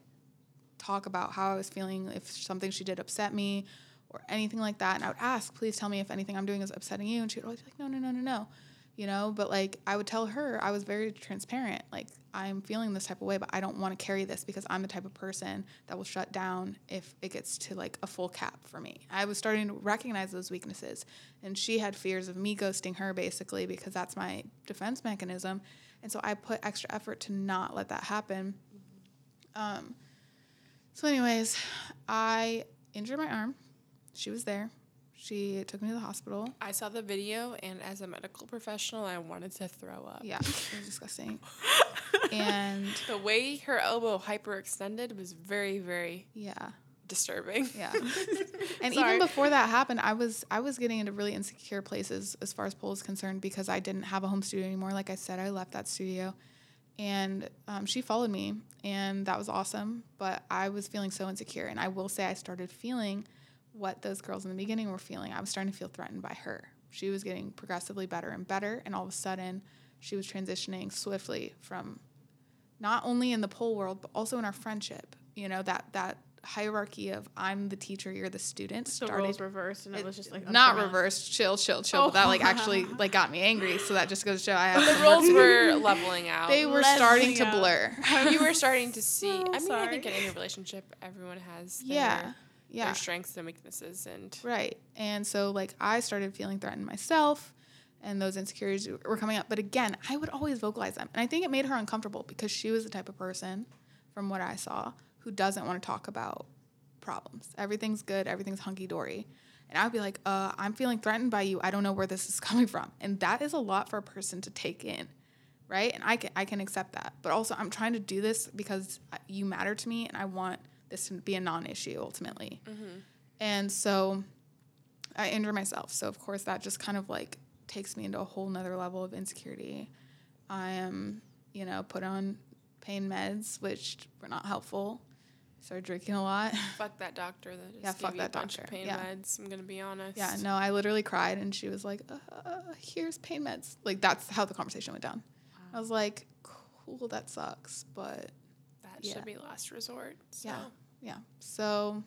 talk about how I was feeling, if something she did upset me or anything like that. And I would ask, please tell me if anything I'm doing is upsetting you. And she would always be like, no, no, no, no, no. You know, but like I would tell her, I was very transparent. Like, I'm feeling this type of way, but I don't want to carry this because I'm the type of person that will shut down if it gets to like a full cap for me. I was starting to recognize those weaknesses. And she had fears of me ghosting her basically because that's my defense mechanism. And so I put extra effort to not let that happen. Um, so, anyways, I injured my arm. She was there. She took me to the hospital. I saw the video, and as a medical professional, I wanted to throw up. Yeah, it was disgusting. (laughs) and The way her elbow hyperextended was very, very yeah, disturbing. yeah. (laughs) and Sorry. even before that happened, I was I was getting into really insecure places as far as pole is concerned because I didn't have a home studio anymore. Like I said, I left that studio, and um, she followed me, and that was awesome. But I was feeling so insecure, and I will say I started feeling what those girls in the beginning were feeling. I was starting to feel threatened by her. She was getting progressively better and better, and all of a sudden, she was transitioning swiftly from not only in the pole world but also in our friendship. You know that that hierarchy of I'm the teacher, you're the student The started roles reversed, and it, was just like not unpronounced. reversed, chill, chill, chill. Oh. But that like actually oh. like got me angry. So that just goes to show I have The roles were (laughs) leveling out. they were starting leveling to blur. Oh, you were starting to (laughs) see. Oh, I mean, I think in any relationship, everyone has their, yeah, yeah, their strengths and weaknesses, and right. And so like I started feeling threatened myself, and those insecurities were coming up. But again, I would always vocalize them, and I think it made her uncomfortable because she was the type of person, from what I saw, who doesn't want to talk about problems. Everything's good, everything's hunky dory. And I would be like, uh, I'm feeling threatened by you. I don't know where this is (laughs) coming from. And that is a lot for a person to take in, right? And I can, I can accept that. But also, I'm trying to do this because uh, you matter to me and I want this to be a non issue ultimately. And so I injure myself. So, of course, that just kind of like takes me into a whole nother level of insecurity. I am, you know, put on pain meds, which were not helpful. Started drinking a lot. (laughs) fuck that doctor that just Yeah, gave fuck you a that bunch doctor. of pain Yeah. meds. I'm gonna be honest. Yeah, no, I literally cried, and she was like, uh, "Here's pain meds." Like that's how the conversation went down. I was like, "Cool, that sucks," but that Yeah. should be last resort. So. Yeah. yeah. So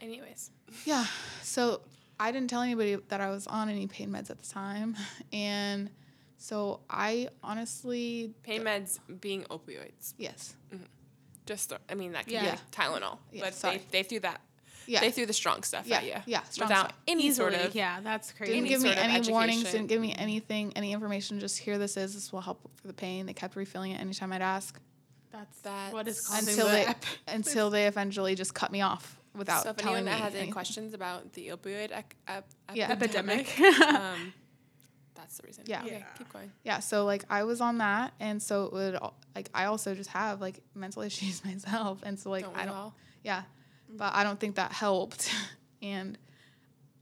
Anyways, yeah, (laughs) so I didn't tell anybody that I was on any pain meds at the time, (laughs) and so I honestly, pain meds being opioids. yes, Just, th- I mean, that could Yeah. be like Tylenol, Yeah, but sorry. they, they threw that. yeah, They threw the strong stuff yeah, at you. yeah, strong without stuff. any Easily, sort of. yeah, that's crazy. Didn't any give me sort of any warnings. Didn't give me anything, any information. Just here, this is. This will help for the pain. They kept refilling it anytime I'd ask. That's, That's- what is causing until the they (laughs) until they eventually just cut me off without So if telling anyone me that has any questions about the opioid ec- ep- Yeah. epidemic, um, (laughs) that's the reason. Yeah. Okay, Yeah. keep going. Yeah, so like I was on that, and so it would like I also just have like mental (laughs) issues myself, and so like Don't I don't all? yeah, but I don't think that helped, (laughs) and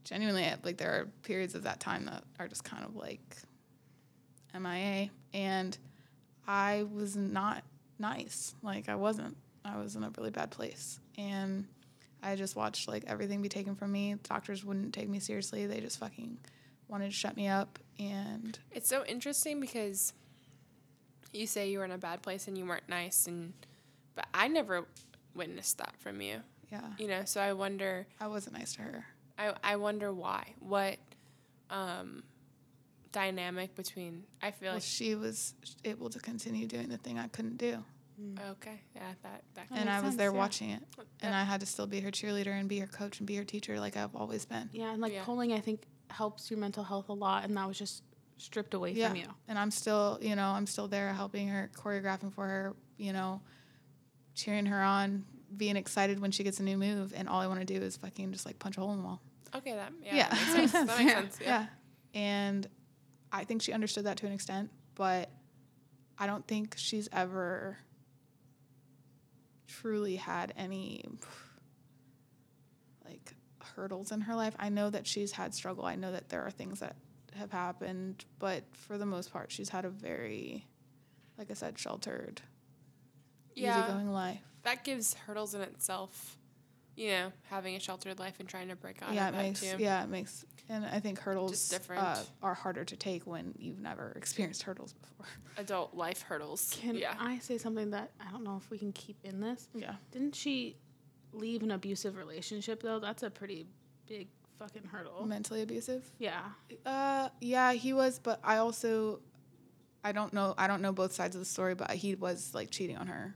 genuinely like there are periods of that time that are just kind of like MIA, and I was not nice, like I wasn't, I was in a really bad place, and I just watched like everything be taken from me. Doctors wouldn't take me seriously; they just fucking wanted to shut me up, and It's so interesting because you say you were in a bad place and you weren't nice, and but I never witnessed that from you. yeah, You know, so I wonder. I wasn't nice to her. I I wonder why. What um, dynamic between? I feel Well, like she was able to continue doing the thing I couldn't do. okay, yeah, that that. That and I was sense, there yeah. watching it. And I had to still be her cheerleader and be her coach and be her teacher like I've always been. Yeah, and like Yeah. poling, I think helps your mental health a lot, and that was just stripped away Yeah. from you. And I'm still, you know, I'm still there helping her, choreographing for her, you know, cheering her on, being excited when she gets a new move. And all I want to do is fucking just like punch a hole in the wall. Okay, that yeah, Yeah. That makes sense. That makes (laughs) sense. Yeah. Yeah. And I think she understood that to an extent, but I don't think she's ever truly had any like hurdles in her life. I know that she's had struggle. I know that there are things that have happened, but for the most part, she's had a very, like I said, sheltered, Yeah. easygoing life. That gives hurdles in itself. You know, having a sheltered life and trying to break out yeah, of it makes too. yeah, it makes, and I think hurdles different. Uh, are harder to take when you've never experienced hurdles before. (laughs) Adult life hurdles. Can yeah. I say something that I don't know if we can keep in this? Yeah. Didn't she leave an abusive relationship though, that's a pretty big fucking hurdle. Mentally abusive. Yeah. Uh, yeah, he was, but I also, I don't know, I don't know both sides of the story, but he was like cheating on her,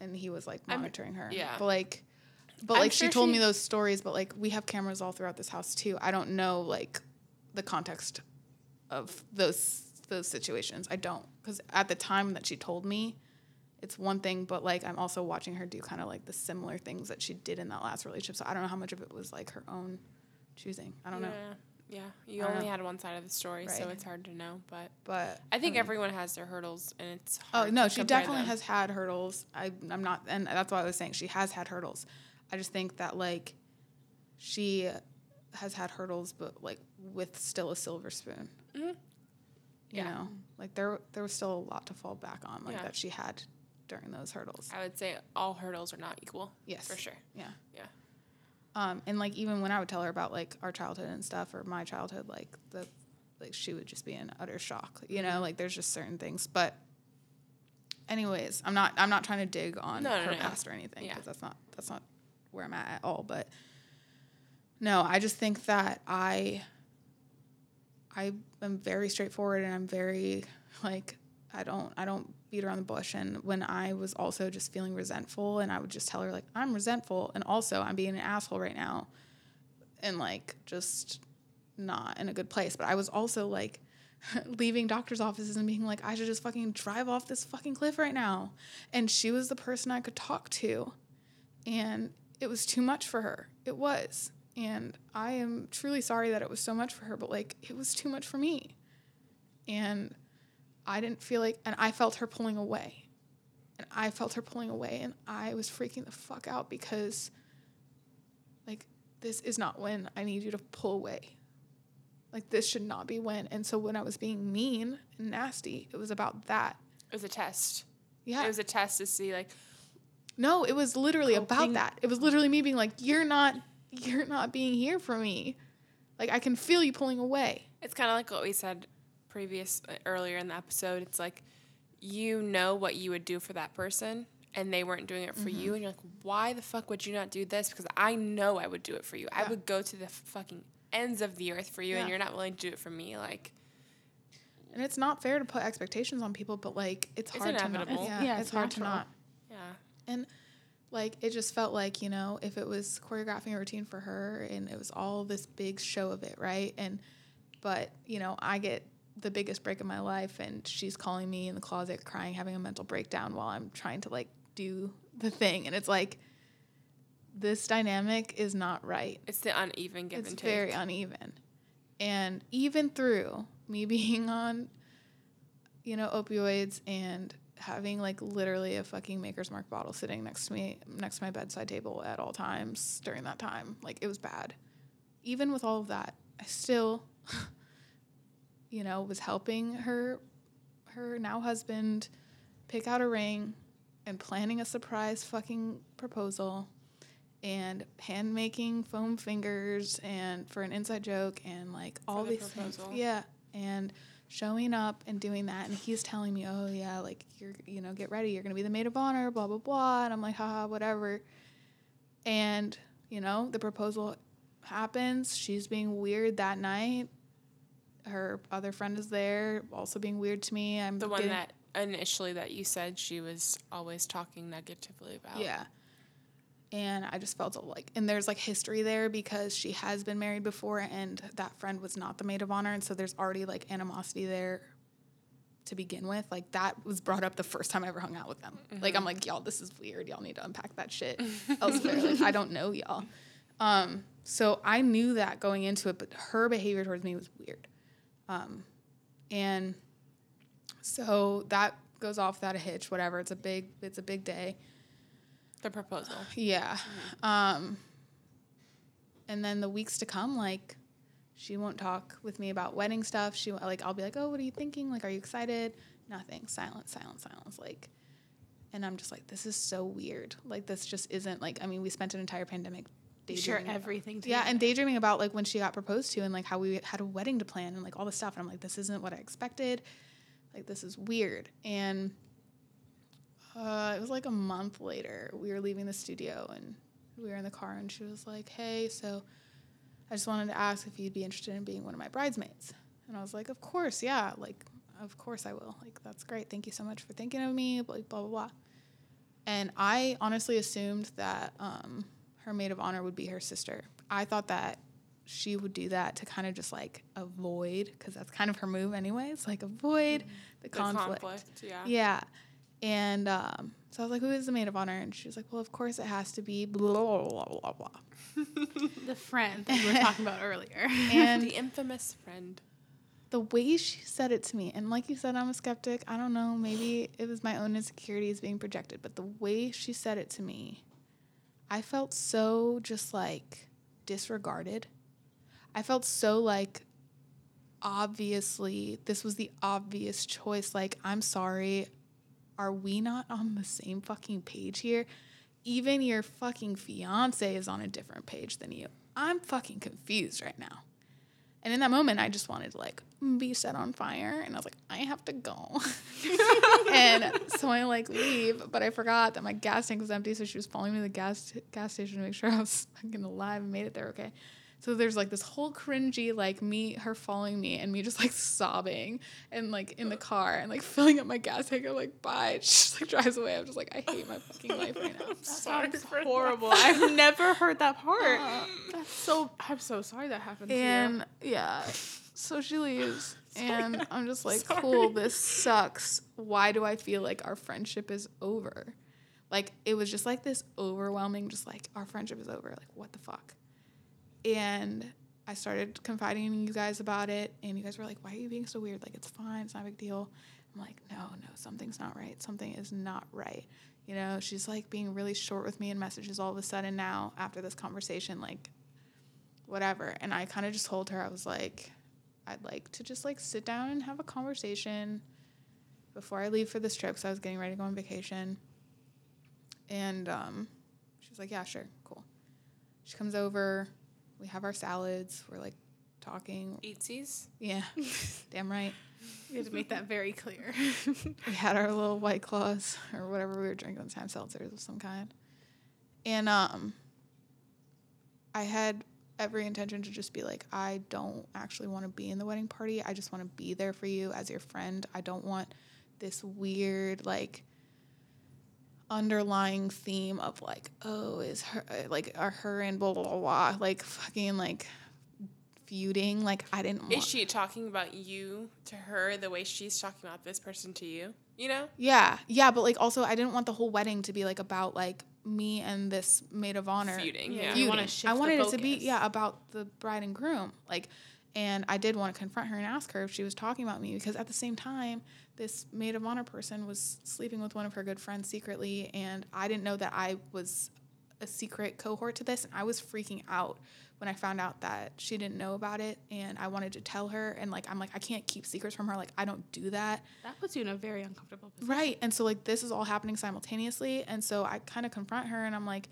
and he was like I'm- monitoring her. yeah. but like, but I'm like she told me those stories, but like we have cameras all throughout this house too. I don't know like the context of those those situations. I don't because at the time that she told me. It's one thing, but like I'm also watching her do kind of like the similar things that she did in that last relationship. So I don't know how much of it was like her own choosing. I don't know. Yeah. Yeah. You I only know. had one side of the story, so it's hard to know. But But I think mean- everyone has their hurdles, and it's Oh no, she definitely them. has had hurdles. I I'm not, and that's why I was saying she has had hurdles. I just think that like she has had hurdles, but like with still a silver spoon. Mhm. You Yeah. know, like there there was still a lot to fall back on, like Yeah. that she had during those hurdles. I would say all hurdles are not equal. Yes, For sure. Yeah. Yeah. Um, and like even when I would tell her about like our childhood and stuff or my childhood, like the like she would just be in utter shock. You know, like there's just certain things. But anyways, I'm not I'm not trying to dig on No, no, her no. past or anything Yeah. because that's not that's not where I'm at at all. But no, I just think that I I am very straightforward and I'm very like I don't I don't beat around the bush. And when I was also just feeling resentful and I would just tell her like I'm resentful. And also I'm being an asshole right now and like just not in a good place. But I was also like (laughs) leaving doctors offices and being like I should just fucking drive off this fucking cliff right now. And she was the person I could talk to. And it was too much for her. It was. And I am truly sorry that it was so much for her but like it was too much for me. And I didn't feel like, and I felt her pulling away. And I felt her pulling away, and I was freaking the fuck out because, like, this is not when I need you to pull away. Like, this should not be when. And so, when I was being mean and nasty, it was about that. It was a test. Yeah. It was a test to see, like, no, it was literally about that. It was literally me being like, you're not, you're not being here for me. Like, I can feel you pulling away. it's kind of like what we said previous uh, earlier in the episode. It's like you know what you would do for that person, and they weren't doing it for Mm-hmm. you, and you're like, why the fuck would you not do this? Because I know I would do it for you. I would go to the fucking ends of the earth for you, and you're not willing to do it for me. Like, And it's not fair to put expectations on people, but like, it's It's hard to inevitable. not. Yeah, Yeah, it's, it's hard to not. yeah, And like it just felt like, you know, if it was choreographing a routine for her and it was all this big show of it, right? And but, you know, I get the biggest break of my life and she's calling me in the closet crying, having a mental breakdown while I'm trying to like do the thing. And it's like this dynamic is not right. It's the uneven give it's very uneven. And even through me (laughs) being on you know opioids and having like literally a fucking maker's mark bottle sitting next to me next to my bedside table at all times during that time like it was bad. Even with all of that i still (laughs) you know was helping her her now husband pick out a ring and planning a surprise fucking proposal and hand making foam fingers and for an inside joke and like all the these things. Yeah. And showing up and doing that and he's telling me, Oh yeah, like you're you know, get ready, you're gonna be the maid of honor, blah blah blah and I'm like, haha, whatever. And, you know, the proposal happens, she's being weird that night. Her other friend is there, also being weird to me. I'm The one getting- that initially that you said she was always talking negatively about. Yeah. And I just felt like, and there's like history there because she has been married before and that friend was not the maid of honor. And so there's already like animosity there to begin with. Like that was brought up the first time I ever hung out with them. Like I'm like, y'all, this is weird. Y'all need to unpack that shit elsewhere. like I don't know y'all. Um, so I knew that going into it, but her behavior towards me was weird. Um, and so that goes off without a hitch, whatever. It's a big, it's a big day. The proposal. Yeah. Um, and then the weeks to come, like, she won't talk with me about wedding stuff. She like, I'll be like, oh, what are you thinking? Like, are you excited? Nothing. Silence. Silence. Silence. Like, and I'm just like, this is so weird. Like, this just isn't like. I mean, we spent an entire pandemic. Share daydreaming about- everything Yeah, and daydreaming about like when she got proposed to and like how we had a wedding to plan and like all this stuff. And I'm like, this isn't what I expected. Like, this is weird. And uh, it was like a month later. We were leaving the studio and we were in the car, and she was like, "Hey, so I just wanted to ask if you'd be interested in being one of my bridesmaids." And I was like, "Of course, yeah. Like, of course I will. Like, that's great. Thank you so much for thinking of me. Blah blah blah." blah. And I honestly assumed that um, her maid of honor would be her sister. I thought that she would do that to kind of just like avoid, because that's kind of her move, anyways. Like avoid the The conflict. conflict. Yeah. Yeah. And um, so I was like, who is the maid of honor? And she was like, well, of course it has to be blah, blah, blah, blah, blah. (laughs) The friend that we were talking about earlier. And (laughs) the infamous friend. the way she said it to me, and like you said, I'm a skeptic. I don't know. Maybe it was my own insecurities being projected, but the way she said it to me, I felt so just like disregarded. I felt so like obviously this was the obvious choice. Like, I'm sorry. Are we not on the same fucking page here? Even your fucking fiance is on a different page than you. I'm fucking confused right now. And in that moment, I just wanted to like be set on fire, and I was like, I have to go. (laughs) and so I like leave, but I forgot that my gas tank was empty, so she was following me to the gas gas station to make sure I was fucking alive and made it there okay. So there's like this whole cringy like me, her following me, and me just like sobbing and like in the car and like (laughs) filling up my gas tank. I'm like, bye. (laughs) She just like drives away. I'm just like, I hate my fucking life right now. (laughs) Sorry Sounds for horrible. I've never heard that part. Uh, that's so. I'm so sorry that happened to you. And yeah, so she leaves, and I'm just like, cool, this sucks. Why do I feel like our friendship is over? Like, it was just like this overwhelming, just like, our friendship is over. Like, what the fuck? And I started confiding in you guys about it, and you guys were like, why are you being so weird? Like, it's fine, it's not a big deal. I'm like, no, no, something's not right. Something is not right. You know, she's like being really short with me in messages all of a sudden now after this conversation. Like, whatever. And I kind of just told her, I was like, I'd like to just like sit down and have a conversation before I leave for this trip. So I was getting ready to go on vacation. And um, she was like, yeah, sure, cool. She comes over. We have our salads. We're like talking. Eatsies. Yeah, (laughs) damn right. you had to make that very clear. (laughs) we had our little white claws or whatever we were drinking at time, seltzers of some kind. And um I had every intention to just be like, I don't actually want to be in the wedding party. I just want to be there for you as your friend. I don't want this weird like underlying theme of like, oh, is her like are her and blah blah blah, blah like fucking like feuding. Like I didn't want Is she talking about you to her the way she's talking about this person to you? You know? Yeah, yeah, but like also I didn't want the whole wedding to be like about like me and this maid of honor Feuding. Yeah, Yeah. feuding. wanna shift I the wanted it to be yeah about the bride and groom, like, and I did want to confront her and ask her if she was talking about me because at the same time this maid of honor person was sleeping with one of her good friends secretly, and I didn't know that I was a secret cohort to this, and I was freaking out when I found out that she didn't know about it, and I wanted to tell her, and like I'm like I can't keep secrets from her, like I don't do that. that puts you in a very uncomfortable position. Right. And so like this is all happening simultaneously. And so I kind of confront her and I'm like,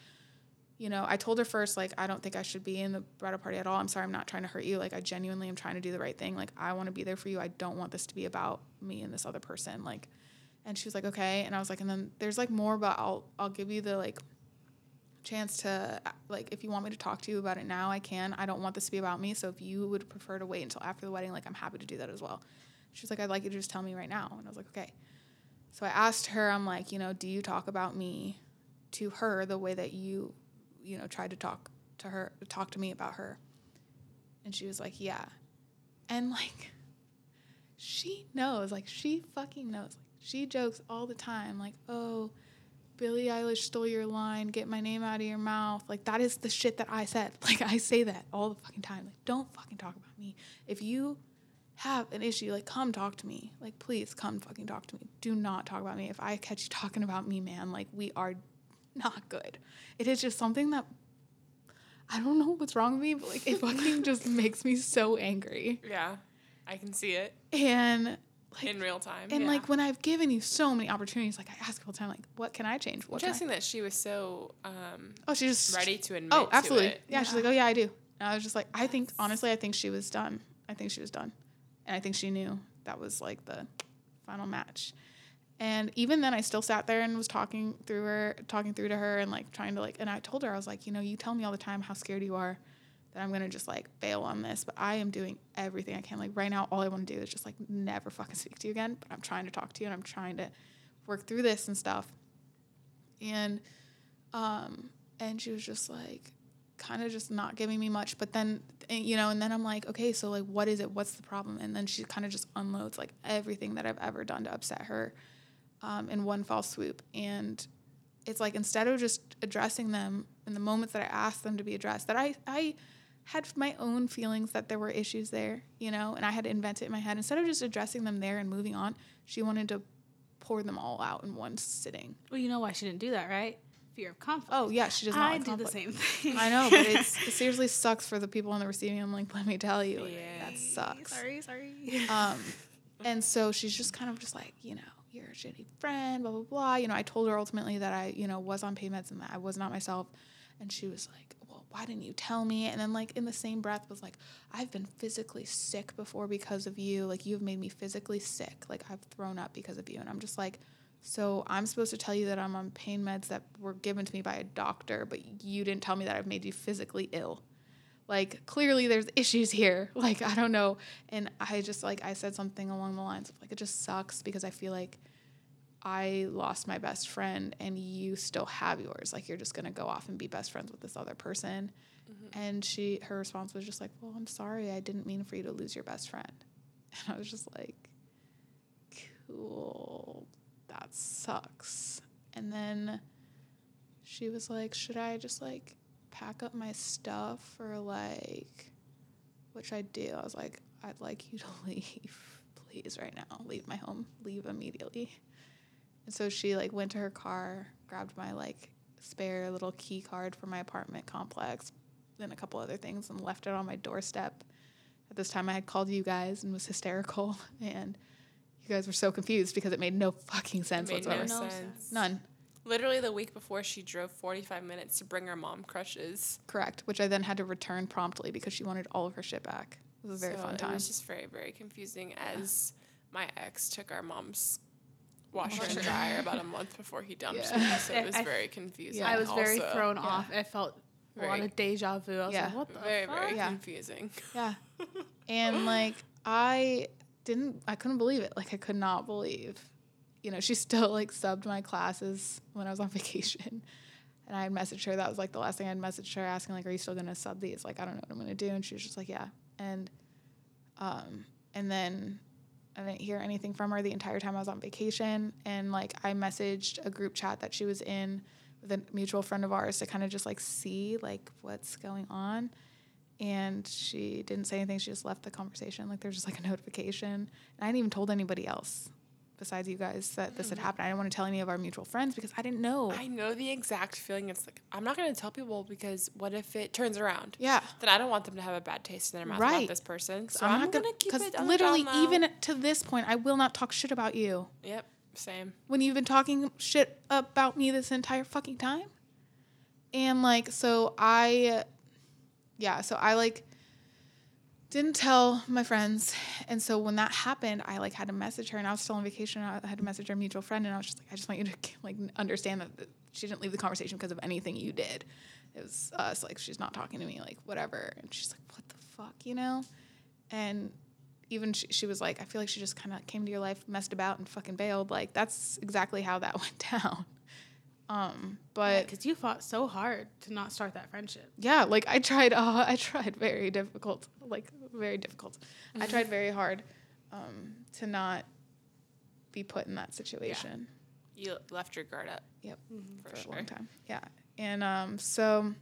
you know, I told her first, like, I don't think I should be in the bridal party at all. I'm sorry, I'm not trying to hurt you. Like, I genuinely am trying to do the right thing. Like, I want to be there for you. I don't want this to be about me and this other person. Like, and she was like, okay. And I was like, and then there's like more, but I'll I'll give you the like chance to like if you want me to talk to you about it now, I can. I don't want this to be about me. So if you would prefer to wait until after the wedding, like I'm happy to do that as well. She was like, I'd like you to just tell me right now. And I was like, okay. So I asked her, I'm like, you know, do you talk about me to her the way that you, you know, tried to talk to her, talk to me about her? And she was like, yeah. And like, she knows, like, she fucking knows. Like, she jokes all the time, like, oh, Billie Eilish stole your line, get my name out of your mouth. Like, that is the shit that I said. (laughs) Like, I say that all the fucking time. Like, don't fucking talk about me. If you have an issue, like come talk to me. Like please come fucking talk to me. Do not talk about me. If I catch you talking about me, man, like we are not good. It is just something that I don't know what's wrong with me, but like it (laughs) fucking just makes me so angry. Yeah. I can see it And like in real time. and yeah. like when I've given you so many opportunities, like I ask all the time, like what can I change? What? Interesting that she was so um, Oh, she just ready to admit Oh, absolutely. it. Yeah, she's like, oh yeah, I do. And I was just like, I think honestly, I think she was done. I think she was done, and I think she knew that was like the final match. And even then I still sat there and was talking through her talking through to her and like trying to like and I told her I was like, you know, you tell me all the time how scared you are that I'm gonna just like bail on this, but I am doing everything I can. Like right now, all I want to do is just like never fucking speak to you again. But I'm trying to talk to you and I'm trying to work through this and stuff. And um, and she was just like kind of just not giving me much. But then you know, and then I'm like, okay, so like, what is it? What's the problem? And then she kind of just unloads like everything that I've ever done to upset her um, in one fell swoop. And it's like instead of just addressing them in the moments that I asked them to be addressed, that I I had my own feelings that there were issues there, you know, and I had to invent it in my head. Instead of just addressing them there and moving on, she wanted to pour them all out in one sitting. Well, you know why she didn't do that, right? Fear of conflict. Oh yeah, she does not. I like do the same thing. I know, but it's, it seriously sucks for the people on the receiving end. Like, let me tell you, Yeah. that sucks. Sorry, sorry. Um, and so she's just kind of just like, you know, you're a shitty friend, blah blah blah. You know, I told her ultimately that I, you know, was on pain meds and that I was not myself, and she was like, well, why didn't you tell me? And then like in the same breath was like, I've been physically sick before because of you. Like you've made me physically sick. Like I've thrown up because of you. And I'm just like. So I'm supposed to tell you that I'm on pain meds that were given to me by a doctor, but you didn't tell me that I've made you physically ill like clearly there's (laughs) issues here. Like i don't know. And i just like i said something along the lines of like it just sucks because i feel like i lost my best friend and you still have yours. Like you're just going to go off and be best friends with this other person. Mm-hmm. And she her response was just like well i'm sorry. I didn't mean for you to lose your best friend. (laughs) And i was just like cool. That sucks. And then she was like should i just like pack up my stuff or like which I do. I was like, I'd like you (laughs) to leave, please, right now. Leave my home. Leave immediately. And so she like went to her car, grabbed my like spare little key card for my apartment complex, then a couple other things, and left it on my doorstep. At this time, I had called you guys and was hysterical, (laughs) and you guys were so confused because it made no fucking sense made no whatsoever. sense. None. Literally the week before, she drove 45 minutes to bring her mom crushes. Correct. Which I then had to return promptly because she wanted all of her shit back. It was a very So fun It time. was just very, very confusing as my ex took our mom's washer and dryer about a month before he dumped Yeah. me. So it (laughs) was I- very confusing. Yeah. I was very thrown Yeah. off. I felt a lot of deja vu. I was Yeah. like, what the Very, fuck? very Yeah. confusing. Yeah. (laughs) And like I didn't I couldn't believe it. Like I could not believe. You know, she still like subbed my classes when I was on (laughs) vacation. And I had messaged her. That was like the last thing I'd messaged her asking, like, are you still gonna sub these? Like, I don't know what I'm gonna do. And she was just like, Yeah. And um and then I didn't hear anything from her the entire time I was on vacation. And like I messaged a group chat that she was in with a mutual friend of ours to kind of just like see like what's going on and she didn't say anything. She just left the conversation. Like there's just like a notification. And I hadn't even told anybody else besides you guys that this had mm-hmm. happened. I didn't want to tell any of our mutual friends because I didn't know. I know the exact feeling. It's like, I'm not going to tell people because what if it turns around? yeah. Then I don't want them to have a bad taste in their mouth Right. about this person. So I'm, I'm, not going gonna keep because it on literally even to this point, I will not talk shit about you Yep, same. when you've been talking shit about me this entire fucking time. And like, so I, yeah, so I like didn't tell my friends. And so when that happened, I like had to message her and I was still on vacation. I had to message our mutual friend and I was just like, I just want you to (laughs) like understand that she didn't leave the conversation because of anything you did. It was us, like, she's not talking to me, like, whatever. And she's like, what the fuck, you know? And even she, she was like, I feel like she just kind of came to your life, messed about, and fucking bailed. Like that's exactly how that (laughs) went down. Um, but Because you fought so hard to not start that friendship. yeah, like I tried. (laughs) Uh, I tried very difficult, like very difficult. I tried (laughs) very hard um, to not be put in that situation. You left your guard up. Yep, For for, sure. a long time. Yeah, and um, so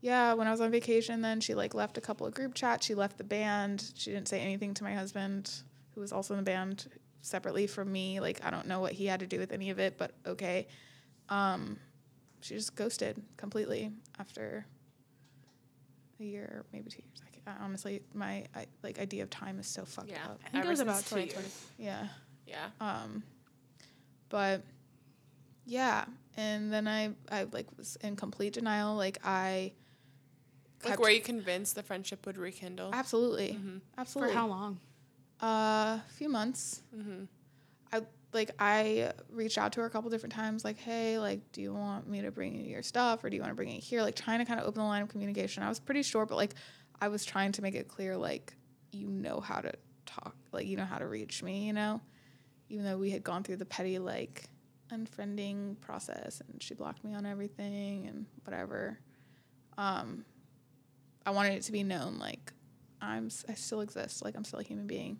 yeah, when I was on vacation, then she like left a couple of group chats. She left the band. She didn't say anything to my husband, who was also in the band separately from me. Like I don't know what he had to do with any of it, but okay. Um, she just ghosted completely after a year, maybe two years. I can't, honestly, my I, like idea of time is so fucked Yeah. up. I think it was about two years. Yeah. Yeah. Um, but yeah, and then I I like was in complete denial. Like I Like, kept- were you convinced the friendship would rekindle? absolutely Mhm. absolutely For how long? Uh, a few months. Mm-hmm. I like I reached out to her a couple different times, like, hey, like, do you want me to bring you your stuff or do you want to bring it here? Like trying to kind of open the line of communication. I was pretty sure, but like I was trying to make it clear, like, you know how to talk, like you know how to reach me, you know? Even though we had gone through the petty like unfriending process and she blocked me on everything and whatever. Um I wanted it to be known like I'm I still exist, like I'm still a human being.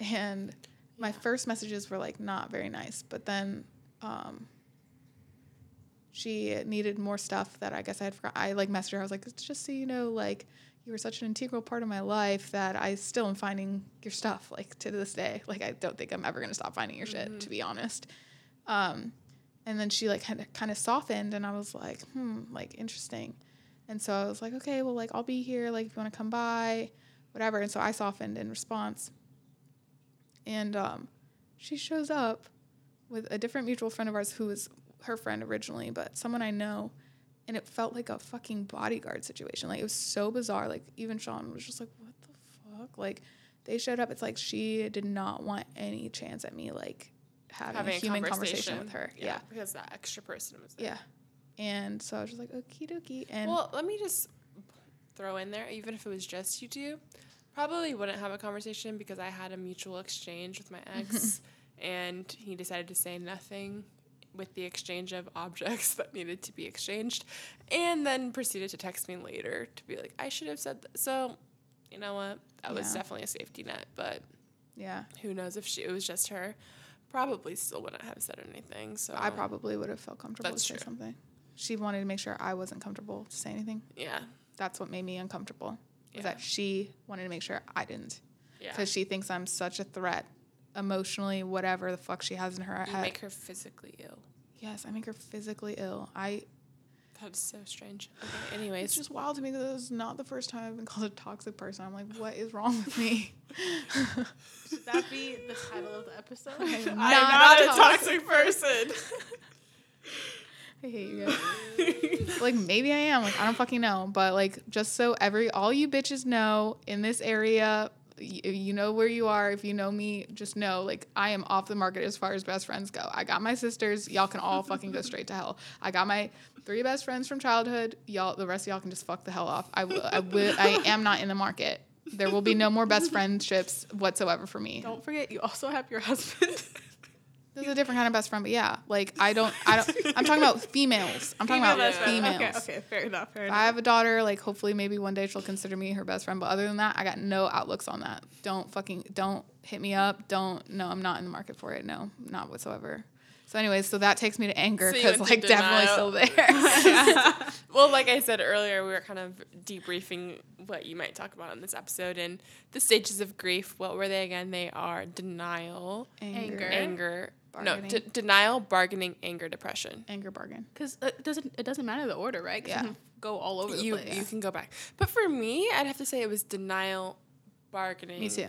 And my first messages were like not very nice, but then um she needed more stuff that I guess I had forgot. I like messaged her. I was like, just so you know, like you were such an integral part of my life that I still am finding your stuff like to this day. Like I don't think I'm ever gonna stop finding your shit, to be honest. Um, and then she like had kind of softened, and I was like, hmm, like interesting. And so I was like, okay, well, like I'll be here. Like if you want to come by, whatever. And so I softened in response. And um, she shows up with a different mutual friend of ours who was her friend originally, but someone I know. And it felt like a fucking bodyguard situation. Like it was so bizarre. Like even Sean was just like, what the fuck? Like they showed up. It's like she did not want any chance at me like having, Having a human conversation. with her. Yeah. Because that extra person was there. Yeah. And so I was just like, okie dokie. And Well, let me just throw in there, even if it was just you two, probably wouldn't have a conversation because I had a mutual exchange with my (laughs) ex and he decided to say nothing with the exchange of objects (laughs) that needed to be exchanged and then proceeded to text me later to be like, I should have said that. So, you know what? That was definitely a safety net, but yeah, who knows if she, it was just her. Probably still wouldn't have said anything. So I probably would have felt comfortable to say true. something. She wanted to make sure I wasn't comfortable to say anything. yeah, That's what made me uncomfortable. Was Yeah. that she wanted to make sure I didn't, yeah. because she thinks I'm such a threat, emotionally, whatever the fuck she has in her You head. make her physically ill. yes, I make her physically ill. I. That's so strange. Okay, anyways, It's just wild to me that this is not the first time I've been called a toxic person. I'm like, what is wrong with me? (laughs) Should that be the title of the episode? (laughs) I'm I'm not not, a a toxic person. (laughs) I hate you guys. (laughs) like maybe I am. Like I don't fucking know. But like just so every all you bitches know in this area, y- you know where you are. If you know me, just know like I am off the market as far as best friends go. I got my sisters. Y'all can all fucking go straight to hell. I got my three best friends from childhood. Y'all, the rest of y'all can just fuck the hell off. I will. I will. I am not in the market. There will be no more best friendships whatsoever for me. Don't forget, you also have your husband. (laughs) This is a different kind of best friend, but yeah, like I don't. I don't. (laughs) I'm talking about females. I'm talking Female about best friend. females. Okay, okay, fair enough. Fair enough. I have a daughter, like hopefully maybe one day she'll consider me her best friend. But other than that, I got no outlooks on that. Don't fucking don't hit me up. Don't no, I'm not in the market for it. No, not whatsoever. So anyways, so that takes me to anger because went to like definitely still denial. there. (laughs) (laughs) well, like I said earlier, we were kind of debriefing what you might talk about in this episode and the stages of grief. What were they again? They are denial, Anger. anger, no, Bargaining. d- denial, bargaining, anger, depression. anger bargain. Because uh, it doesn't it doesn't matter the order, right? Yeah. you can go all over the You place. you can go back, but for me, I'd have to say it was denial, bargaining. Me too.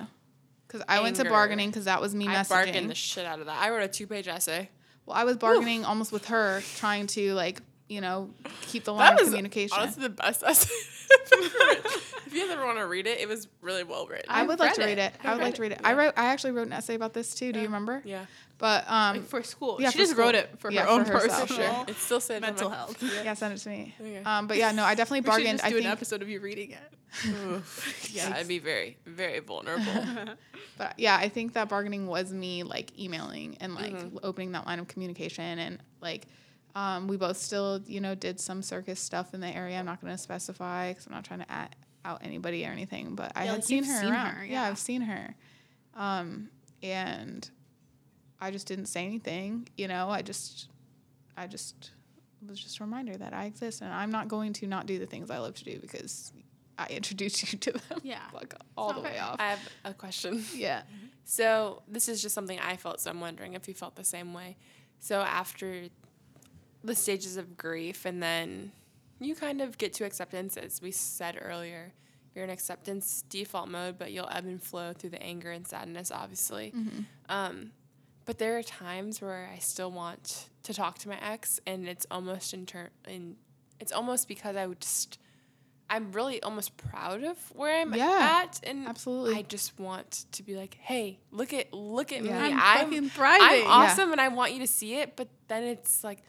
Because I went to bargaining because that was me I bargained messaging. the shit out of that. I wrote a two page essay. well, I was bargaining almost with her, trying to like you know keep the line That of was communication. honestly the best (laughs) essay. I've ever written. if you ever want to read it, it was really well written. I I've would like to read read it. it. I would like to read it. I wrote. I actually wrote an essay about this too. Do you remember? yeah, But um, Like, for school. Yeah, she for just school. wrote it for Yeah, her own for personal sure. it's still said mental health. (laughs) yeah, send it to me. Okay. Um, but yeah, no, I definitely bargained. just I do think, an episode of you reading it. (laughs) yeah, I'd be very, very vulnerable. (laughs) but yeah, I think that bargaining was me like emailing and like opening that line of communication and like. Um, we both still, you know, did some circus stuff in the area. I'm not going to specify because I'm not trying to at, out anybody or anything. But I had like, seen her seen around. her, yeah. yeah. I've seen her. Um, and I just didn't say anything. You know, I just, I just it was just a reminder that I exist and I'm not going to not do the things I love to do because I introduced (laughs) you to them. Yeah. like all the not way off. I have a question. (laughs) yeah. So this is just something I felt, so I'm wondering if you felt the same way. So after the stages of grief, and then you kind of get to acceptance, as we said earlier. You're in acceptance default mode, but you'll ebb and flow through the anger and sadness, obviously. Um, but there are times where I still want to talk to my ex, and it's almost in turn, in it's almost because I would just I'm really almost proud of where I'm Yeah, at, and absolutely. I just want to be like, hey, look at look at Yeah. me. I'm I'm. I'm awesome, and I want you to see it. But then it's like,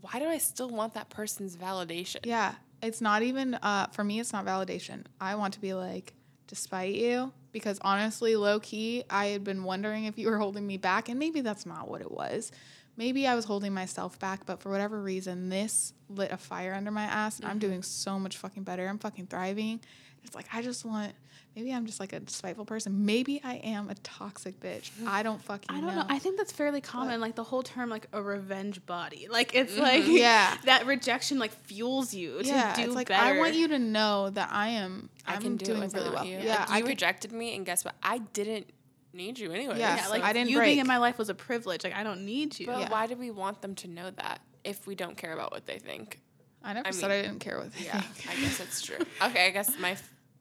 why do I still want that person's validation? Yeah, it's not even uh, for me. It's not validation. I want to be like, despite you, because honestly, low key, I had been wondering if you were holding me back, and maybe that's not what it was. Maybe I was holding myself back, but for whatever reason, this lit a fire under my ass, and I'm doing so much fucking better. I'm fucking thriving. It's like I just want. Maybe I'm just like a spiteful person. Maybe I am a toxic bitch. I don't (sighs) fucking. I don't know. I think that's fairly common. Like the whole term, like a revenge body. Like it's like Mm-hmm. Yeah. (laughs) that rejection like fuels you to yeah, do it's like better. I want you to know that I am. I I'm can do doing it really without well. you. Yeah, Like, I you could- rejected me, and guess what? I didn't need you anyway. Yeah, Yeah, like I didn't you being in my life was a privilege. Like I don't need you. But Yeah. why do we want them to know that if we don't care about what they think? I never I said mean, I didn't care what they Yeah, think. I guess that's true. (laughs) Okay, I guess my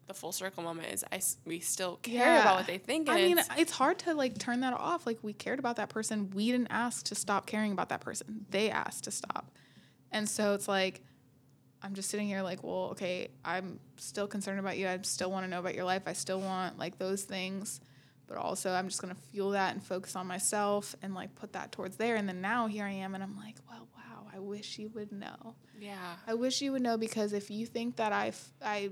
the full circle moment is I we still care Yeah. about what they think. I mean, it's- it's hard to like turn that off. Like we cared about that person. We didn't ask to stop caring about that person. They asked to stop. And so it's like I'm just sitting here like, well, okay, I'm still concerned about you. I still want to know about your life. I still want like those things. But also I'm just going to fuel that and focus on myself and like put that towards there. And then now here I am and I'm like, well, I wish you would know. yeah, I wish you would know because if you think that I've I,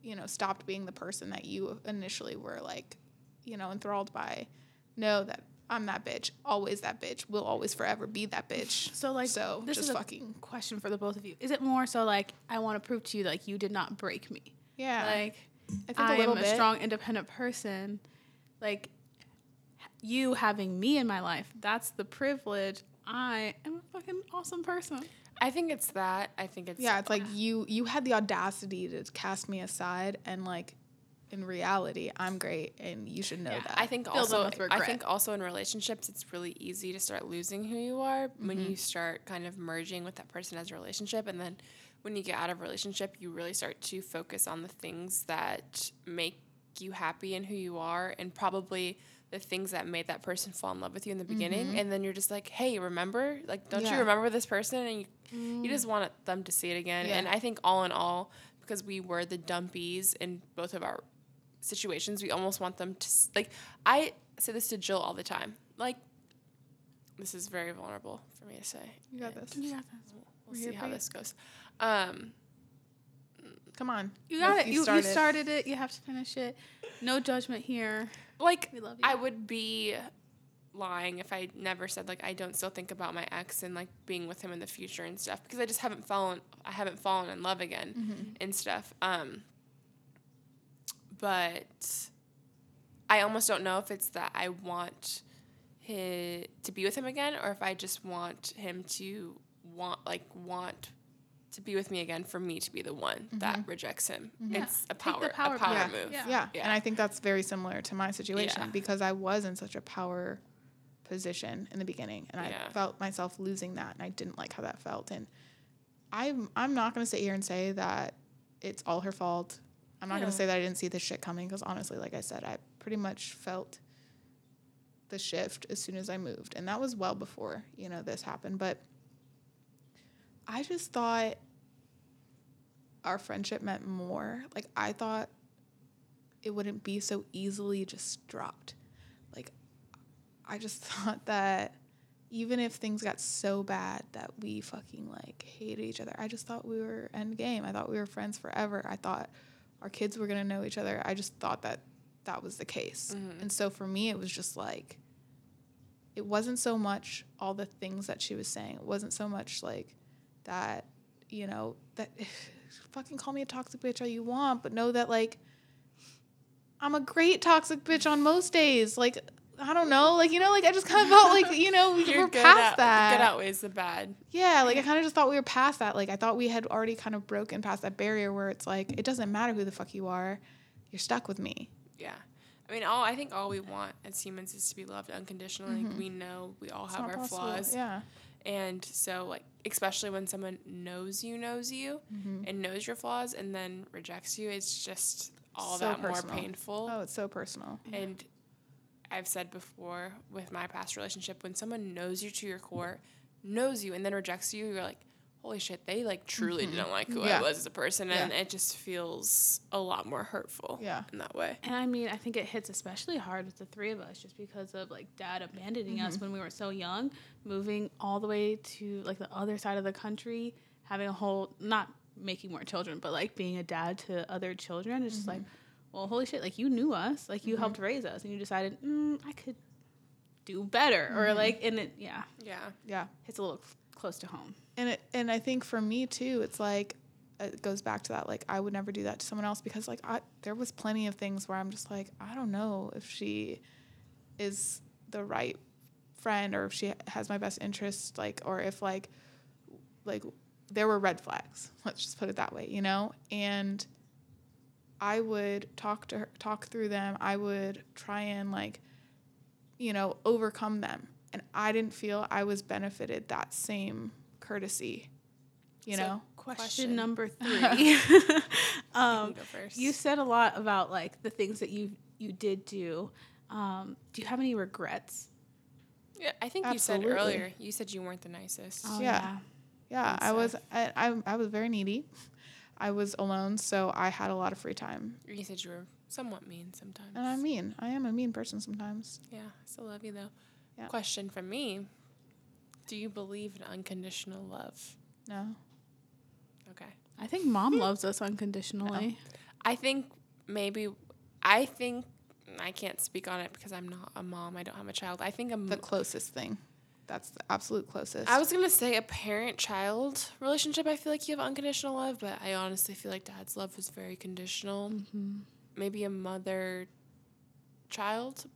you know, stopped being the person that you initially were like, you know, enthralled by, know that I'm that bitch, always that bitch, will always forever be that bitch. (sighs) So like so this just is a fucking question for the both of you. Is it more so like I want to prove to you like you did not break me? yeah. Like I think I a little am a bit. strong, independent person. Like you having me in my life, that's the privilege. I am a fucking awesome person. I think it's that. I think it's yeah, it's like you you had the audacity to cast me aside and like in reality, I'm great and you should know Yeah, that. I think also I think also in relationships it's really easy to start losing who you are when mm-hmm. you start kind of merging with that person as a relationship and then when you get out of a relationship you really start to focus on the things that make you happy and who you are and probably the things that made that person fall in love with you in the beginning and then you're just like hey remember like don't Yeah. you remember this person and you, you just want them to see it again Yeah. and i think all in all because we were the dumpies in both of our situations we almost want them to like i say this to jill all the time like this is very vulnerable for me to say you got and this. You got this. we'll We're see how this goes um Come on. You got it. You, you started it. You have to finish it. No judgment here. Like We love you. I would be lying if I never said like I don't still think about my ex and like being with him in the future and stuff because I just haven't fallen I haven't fallen in love again Mm-hmm. and stuff. Um but I almost don't know if it's that I want him to be with him again or if I just want him to want like want to be with me again for me to be the one that mm-hmm. rejects him. It's a Take power, the power a power play. move. Yeah. Yeah. Yeah. And I think that's very similar to my situation Yeah. because I was in such a power position in the beginning and Yeah. I felt myself losing that and I didn't like how that felt. And I'm I'm not gonna sit here and say that it's all her fault. I'm not Yeah. gonna say that I didn't see this shit coming because honestly, like I said, I pretty much felt the shift as soon as I moved. And that was well before, you know, this happened. But I just thought our friendship meant more. Like I thought it wouldn't be so easily just dropped. Like I just (laughs) thought that even if things got so bad that we fucking like hated each other, I just thought we were end game. I thought we were friends forever. I thought our kids were gonna know each other. I just thought that that was the case. Mm-hmm. And so for me, it was just like it wasn't so much all the things that she was saying. It wasn't so much like that, you know, that (laughs) fucking call me a toxic bitch all you want, but know that like I'm a great toxic bitch on most days. Like I don't know, like you know, like I just kind of felt like you know we (laughs) were past out- that. Good outweighs the bad. Yeah, like I kind of just thought we were past that. Like I thought we had already kind of broken past that barrier where it's like it doesn't matter who the fuck you are, you're stuck with me. Yeah. I mean, all I think all we want as humans is to be loved unconditionally. Like, mm-hmm. we know we all It's have our possible. flaws, Yeah. and so like, especially when someone knows you, knows you, Mm-hmm. and knows your flaws, and then rejects you, it's just all So that personal. more painful. Oh, it's so personal. And I've said before with my past relationship, when someone knows you to your core, knows you, and then rejects you, you're like, holy shit, they like truly mm-hmm. didn't like who Yeah. I was as a person, and Yeah. it just feels a lot more hurtful. Yeah. in that way. And I mean, I think it hits especially hard with the three of us just because of like dad abandoning us mm-hmm. when we were so young, moving all the way to like the other side of the country, having a whole, not making more children, but like being a dad to other children. It's just like, mm-hmm. well, holy shit, like you knew us, like you helped raise us, and you decided, mm, I could do better. Or like, and it, yeah, Yeah, Yeah. it's a little close to home. And it, and I think for me too, it's like it goes back to that. Like I would never do that to someone else because like I there was plenty of things where I'm just like I don't know if she is the right friend or if she has my best interest like or if like like there were red flags. (laughs) Let's just put it that way, you know. And I would talk to her, talk through them. I would try and like, you know, overcome them. And I didn't feel I was benefited that same courtesy, you So- know. Question, Question. number (laughs) three. (laughs) you (laughs) um, can go first. You said a lot about like the things that you you did do. Um, do you have any regrets? yeah, I think you said earlier. You said you weren't the nicest. Oh, Yeah. Yeah, And I was. I, I I was very needy. I was alone, so I had a lot of free time. You said you were somewhat mean sometimes. And I'm mean. I am a mean person sometimes. Yeah, I still love you though. Yeah. Question from me: Do you believe in unconditional love? No. Okay. I think mom loves us unconditionally. Oh. I think maybe I think I can't speak on it because I'm not a mom. I don't have a child. I think I'm The closest thing. That's the absolute closest. I was gonna say a parent-child relationship. I feel like you have unconditional love, but I honestly feel like dad's love was very conditional. Mm-hmm. Maybe a mother-child,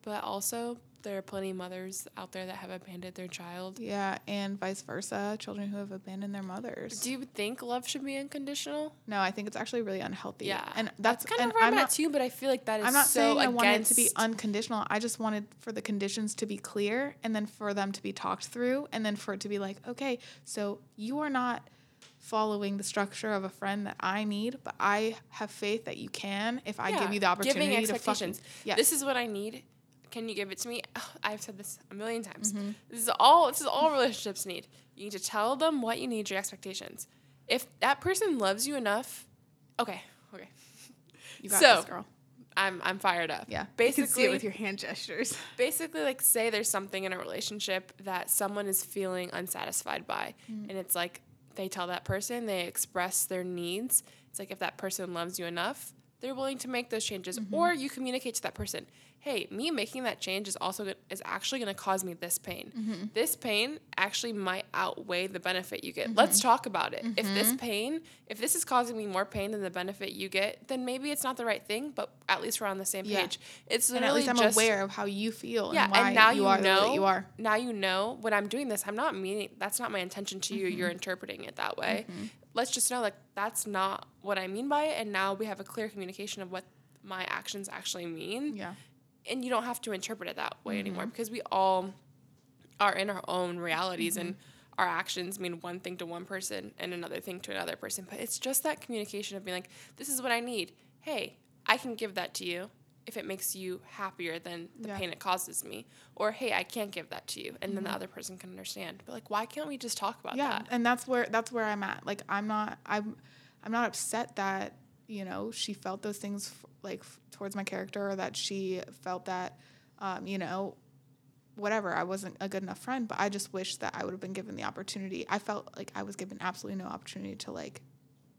but also there are plenty of mothers out there that have abandoned their child. yeah, and vice versa. Children who have abandoned their mothers. Do you think love should be unconditional? no, I think it's actually really unhealthy. Yeah, and that's, kind and of where I'm, at too. But I feel like that is I'm not so saying I wanted it to be unconditional. I just wanted for the conditions to be clear and then for them to be talked through and then for it to be like, okay, so you are not following the structure of a friend that I need, but I have faith that you can if I give you the opportunity giving to fucking expectations. yes. This is what I need. Can you give it to me? Ugh, (sighs) I've said this a million times. Mm-hmm. This is all. This is all relationships need. You need to tell them what you need, your expectations. If that person loves you enough, okay, okay, you got so- this girl. I'm I'm fired up. Yeah. You can basically, see it with your hand gestures. (laughs) basically like say there's something in a relationship that someone is feeling unsatisfied by and it's like they tell that person they express their needs it's like if that person loves you enough they're willing to make those changes or you communicate to that person hey me making that change is also go- is actually going to cause me this pain mm-hmm. this pain actually might outweigh the benefit you get mm-hmm. let's talk about it if this mm-hmm. pain if this is causing me more pain than the benefit you get then maybe it's not the right thing but at least we're on the same Yeah. page it's And at least I'm just aware of how you feel yeah, and why and now you, you, are know you are. Now you know when I'm doing this, I'm not meaning that's not my intention to you. Mm-hmm. You're interpreting it that way. Let's just know like that's not what I mean by it, and now we have a clear communication of what my actions actually mean, Yeah. And you don't have to interpret it that way anymore Mm-hmm. because we all are in our own realities and. Our actions mean one thing to one person and another thing to another person, but it's just that communication of being like, "This is what I need. Hey, I can give that to you if it makes you happier than the Yeah. pain it causes me or hey i can't give that to you and then the other person can understand but like why can't we just talk about Mm-hmm. yeah that and that's where that's where i'm at like i'm not i'm i'm not upset that you know she felt those things f- like towards my character or that she felt that um, you know whatever i wasn't a good enough friend but i just wish that i would have been given the opportunity i felt like i was given absolutely no opportunity to like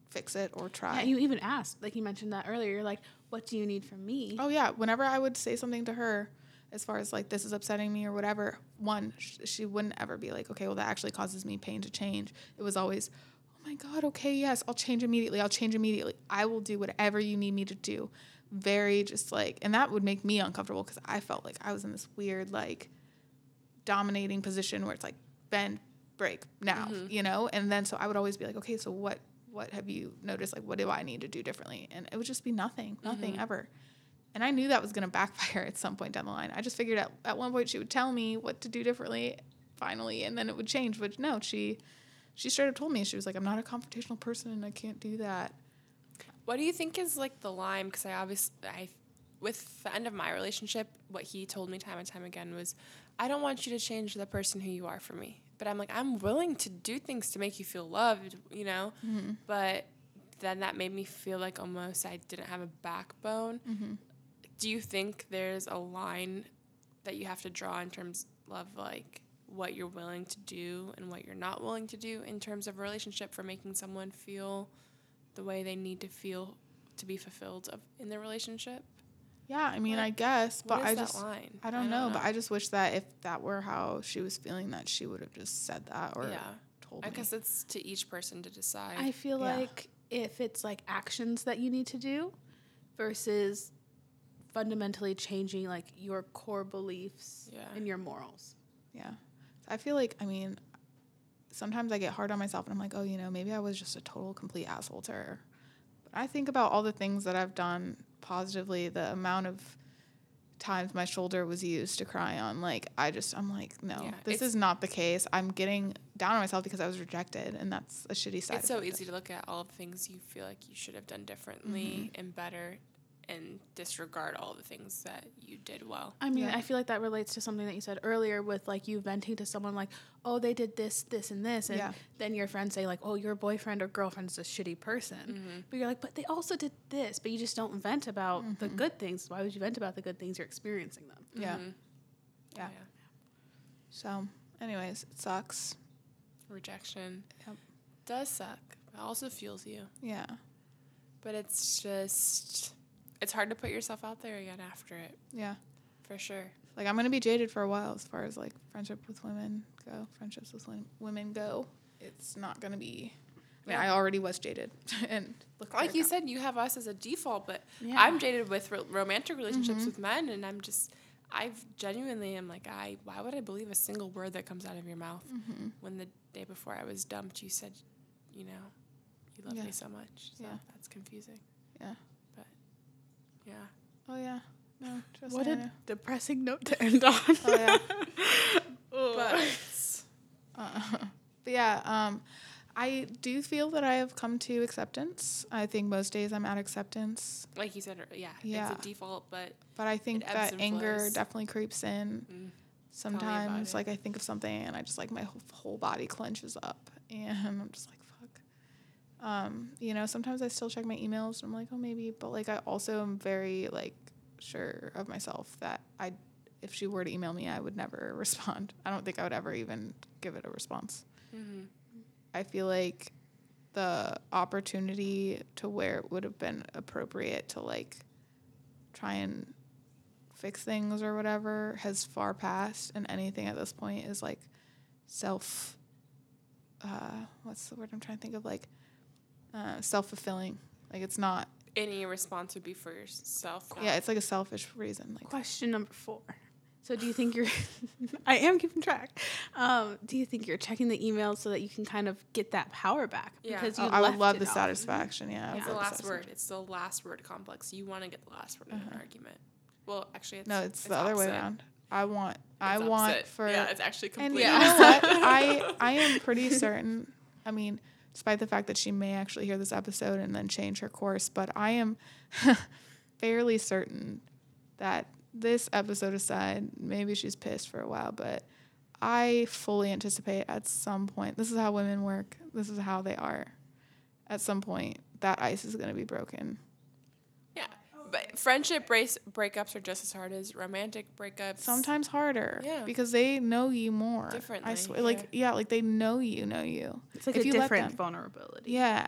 fix it or try Yeah, you even asked, like you mentioned that earlier. You're like, "What do you need from me?" Oh yeah, whenever I would say something to her, as far as like this is upsetting me or whatever, one sh- she wouldn't ever be like, okay, well that actually causes me pain to change. It was always, my god, okay, yes, I'll change immediately. I'll change immediately. I will do whatever you need me to do. Very just like, and that would make me uncomfortable because I felt like I was in this weird like dominating position where it's like bend, break now, mm-hmm. you know. And then so I would always be like, okay, so what what have you noticed? Like, what do I need to do differently? And it would just be nothing, nothing mm-hmm. ever. And I knew that was going to backfire (laughs) at some point down the line. I just figured at, at one point she would tell me what to do differently finally, and then it would change. But no, she she straight up told me, she was like, I'm not a confrontational person and I can't do that. what do you think is like the line because i obviously i with the end of my relationship what he told me time and time again was i don't want you to change the person who you are for me but I'm like, I'm willing to do things to make you feel loved, you know? Mm-hmm. But then that made me feel like almost I didn't have a backbone. Mm-hmm. Do you think there's a line that you have to draw in terms of like what you're willing to do and what you're not willing to do in terms of a relationship for making someone feel the way they need to feel to be fulfilled of, in their relationship? Yeah, I mean, What- I guess, but what is I that just line? I don't, know, but I just wish that if that were how she was feeling, that she would have just said that or yeah. told I me. guess it's to each person to decide. I feel Yeah. like if it's like actions that you need to do versus fundamentally changing like your core beliefs Yeah. and your morals. Yeah. I feel like, I mean, sometimes I get hard on myself and I'm like, oh, you know, maybe I was just a total complete asshole to her. But I think about all the things that I've done positively, the amount of times my shoulder was used to cry on. Like, I just, I'm like, no, Yeah, this is not the case. I'm getting down on myself because I was rejected, and that's a shitty side. it's so easy to look at all the things you feel like you should have done differently mm-hmm. and better and disregard all the things that you did well. I mean, Yeah. I feel like that relates to something that you said earlier with like you venting to someone like, oh, they did this, this, and this. And Yeah. then your friends say, like, oh, your boyfriend or girlfriend is a shitty person. But you're like, but they also did this. But you just don't vent about the good things. Why would you vent about the good things you're experiencing them? Yeah. Mhm. Yeah. So, anyways, it sucks. Rejection Yep. does suck. It also fuels you. Yeah. But it's just it's hard to put yourself out there again after it, Yeah. for sure. Like I'm gonna be jaded for a while as far as like friendship with women go, friendships with women go. It's not gonna be. I mean, I already was jaded, (laughs) and look Like you said, you have us as a default, but Yeah. I'm jaded with ro- romantic relationships Mhm. with men, and I'm just, I've genuinely am like, I why would I believe a single word that comes out of your mouth Mhm. when the day before I was dumped, you said, you know, you love Yeah. me so much. So Yeah. that's confusing. Yeah. Yeah. Oh yeah. No. Trust What a know. depressing note to end on. Oh yeah. (laughs) But Uh, but yeah. Um, I do feel that I have come to acceptance. I think most days I'm at acceptance, like you said, yeah, Yeah. it's a default, but but I think that anger flows. definitely creeps in. mm, Sometimes, like I think of something and I just like my whole, whole body clenches up, and I'm just like. Um, you know, sometimes I still check my emails and I'm like, oh maybe, but like I also am very like sure of myself that I, if she were to email me, I would never (laughs) respond. I don't think I would ever even give it a response. mhm. I feel like the opportunity to where it would have been appropriate to like try and fix things or whatever has far passed and anything at this point is like self uh what's the word I'm trying to think of like uh self-fulfilling like it's not any response would be for yourself. not- yeah it's like a selfish reason like Question number four. So, do you think you're? (laughs) I am keeping track. Um, do you think you're checking the emails so that you can kind of get that power back? Yeah. Because oh, you I would love the off. satisfaction yeah, I would It's the last satisfaction. word. It's the last word complex. You want to get the last word in an argument. Well, actually, it's, Uh-huh. no it's, the other way around I want I It's want for yeah, it's actually And completely. you know what? I I am (laughs) pretty certain. I mean, despite the fact that she may actually hear this episode and then change her course, but I am (laughs) fairly certain that this episode aside, maybe she's pissed for a while, but I fully anticipate at some point. This is how women work. This is how they are. At some point, that ice is going to be broken. Yeah, but friendship brace breakups are just as hard as romantic breakups. Sometimes harder, Yeah. because they know you more. I Differently, swear, like yeah, like they know you, know you. It's like If a you let different them. vulnerability. Yeah.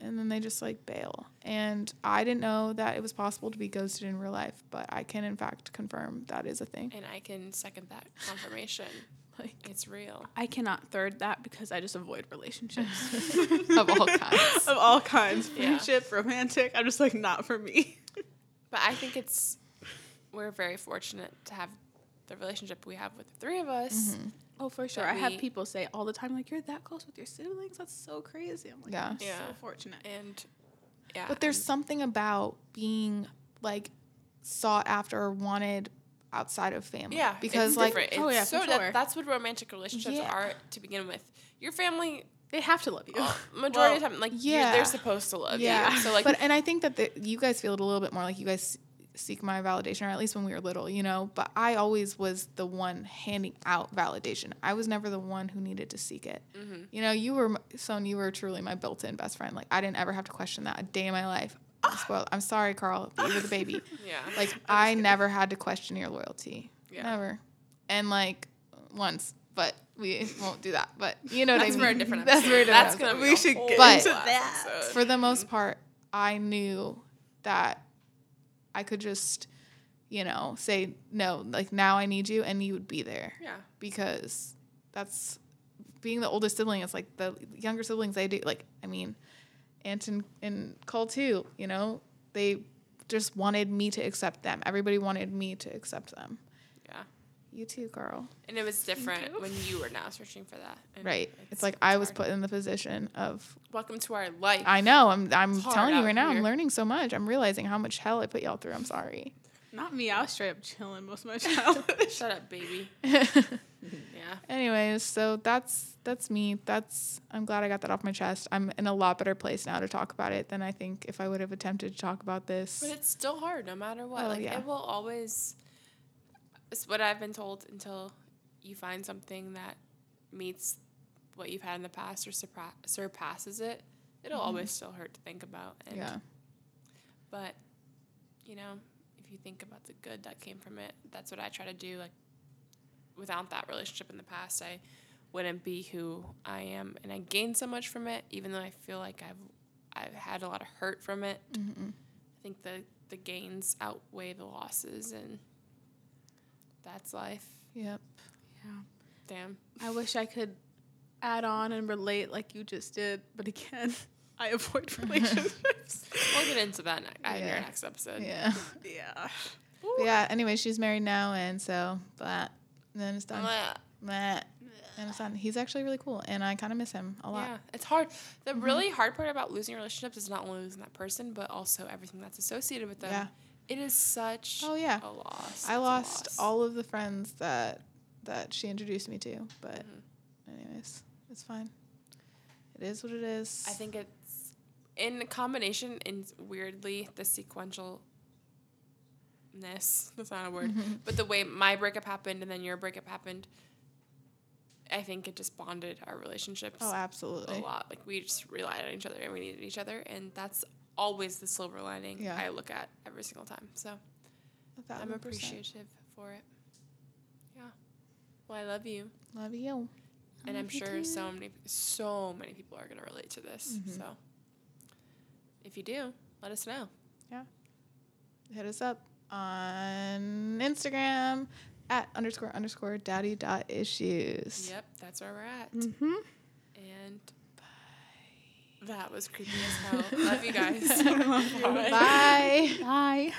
And then they just like bail. And I didn't know that it was possible to be ghosted in real life, but I can in fact confirm that is a thing. and I can second that confirmation. (laughs) Like it's real. I cannot third that because I just avoid relationships (laughs) of all kinds. (laughs) of all kinds, Yeah. friendship, romantic. I'm just like not for me. But I think it's we're very fortunate to have the relationship we have with the three of us. Mm-hmm. Oh, for sure. That I have people say all the time, like, you're that close with your siblings. That's so crazy. I'm like, Yeah. I'm Yeah. so fortunate. And yeah, But there's something about being like sought after or wanted outside of family. yeah Because it's like different. Oh, It's yeah, for so that- sure. that's what romantic relationships Yeah. are to begin with. Your family, They have to love you. uh, (laughs) majority Well, of the time, like yeah. they're supposed to love yeah. you. So like, but and I think that the, you guys feel it a little bit more like you guys seek my validation, or at least when we were little, you know. But I always was the one handing out validation. I was never the one who needed to seek it. You know, you were son. You were truly my built-in best friend. Like I didn't ever have to question that a day in my life. I'm spoiled. I'm sorry, Carl. But you were the baby. (laughs) Yeah. Like I never had to question your loyalty. Yeah. Never. And like once, but we won't do that. But you know what That's I for mean. a different (laughs) That's episode. for a different That's gonna be We a should get But- into that. episode. For the most part, I knew that I could just, you know, say no, like now I need you and you would be there Yeah. because that's being the oldest sibling. It's like the younger siblings they do. Like I mean, Aunt and, and Cole too. You know, they just wanted me to accept them. Everybody wanted me to accept them. Yeah. You too, Carl. And it was different you. when you were now searching for that. And Right. It's, like I was hard. put in the position of Welcome to our life. I know. I'm I'm It's telling you right now. here. I'm learning so much. I'm realizing how much hell I put y'all through. I'm sorry. Not me. I was straight up chilling most of my (laughs) childhood. Shut up, baby. (laughs) Yeah. Anyways, so that's that's me. That's I'm glad I got that off my chest. I'm in a lot better place now to talk about it than I think if I would have attempted to talk about this. But it's still hard no matter what. Oh, like yeah. it will always it's what I've been told until you find something that meets what you've had in the past or surpa- surpasses it. It'll always still hurt to think about. And Mm-hmm. yeah. But, you know, if you think about the good that came from it, that's what I try to do. Like, without that relationship in the past, I wouldn't be who I am, and I gained so much from it. Even though I feel like I've I've had a lot of hurt from it. Mm-hmm. I think the the gains outweigh the losses, and that's life. Yep. yeah. Damn. I wish I could add on and relate like you just did, but again, (laughs) I avoid (laughs) relationships. We'll get into that ne- uh, in your next episode. Yeah. yeah. Yeah. Anyway, she's married now, and so but then it's done. Mwah. Meh. And it's done. He's actually really cool, and I kind of miss him a lot. Yeah, it's hard. The mm-hmm. really hard part about losing relationships is not only losing that person, but also everything that's associated with them. Yeah. It is such Oh yeah. a loss. I It's lost loss. all of the friends that that she introduced me to, but Mhm. anyways, it's fine. It is what it is. I think it's in combination in weirdly the sequential ness. That's not a word. Mm-hmm. But the way my breakup happened and then your breakup happened, I think it just bonded our relationships Oh, absolutely a lot. Like we just relied on each other and we needed each other, and that's always the silver lining Yeah. I look at every single time. So I'm appreciative for it. Yeah. Well, I love you, Love you. and I'm you sure too. so many, so many people are gonna relate to this. Mhm. So if you do, let us know. Yeah. Hit us up on Instagram at underscore underscore daddy dot issues. Yep, that's where we're at. Mm-hmm. And that was creepy as hell. love you guys. (laughs) (laughs) Bye. Bye.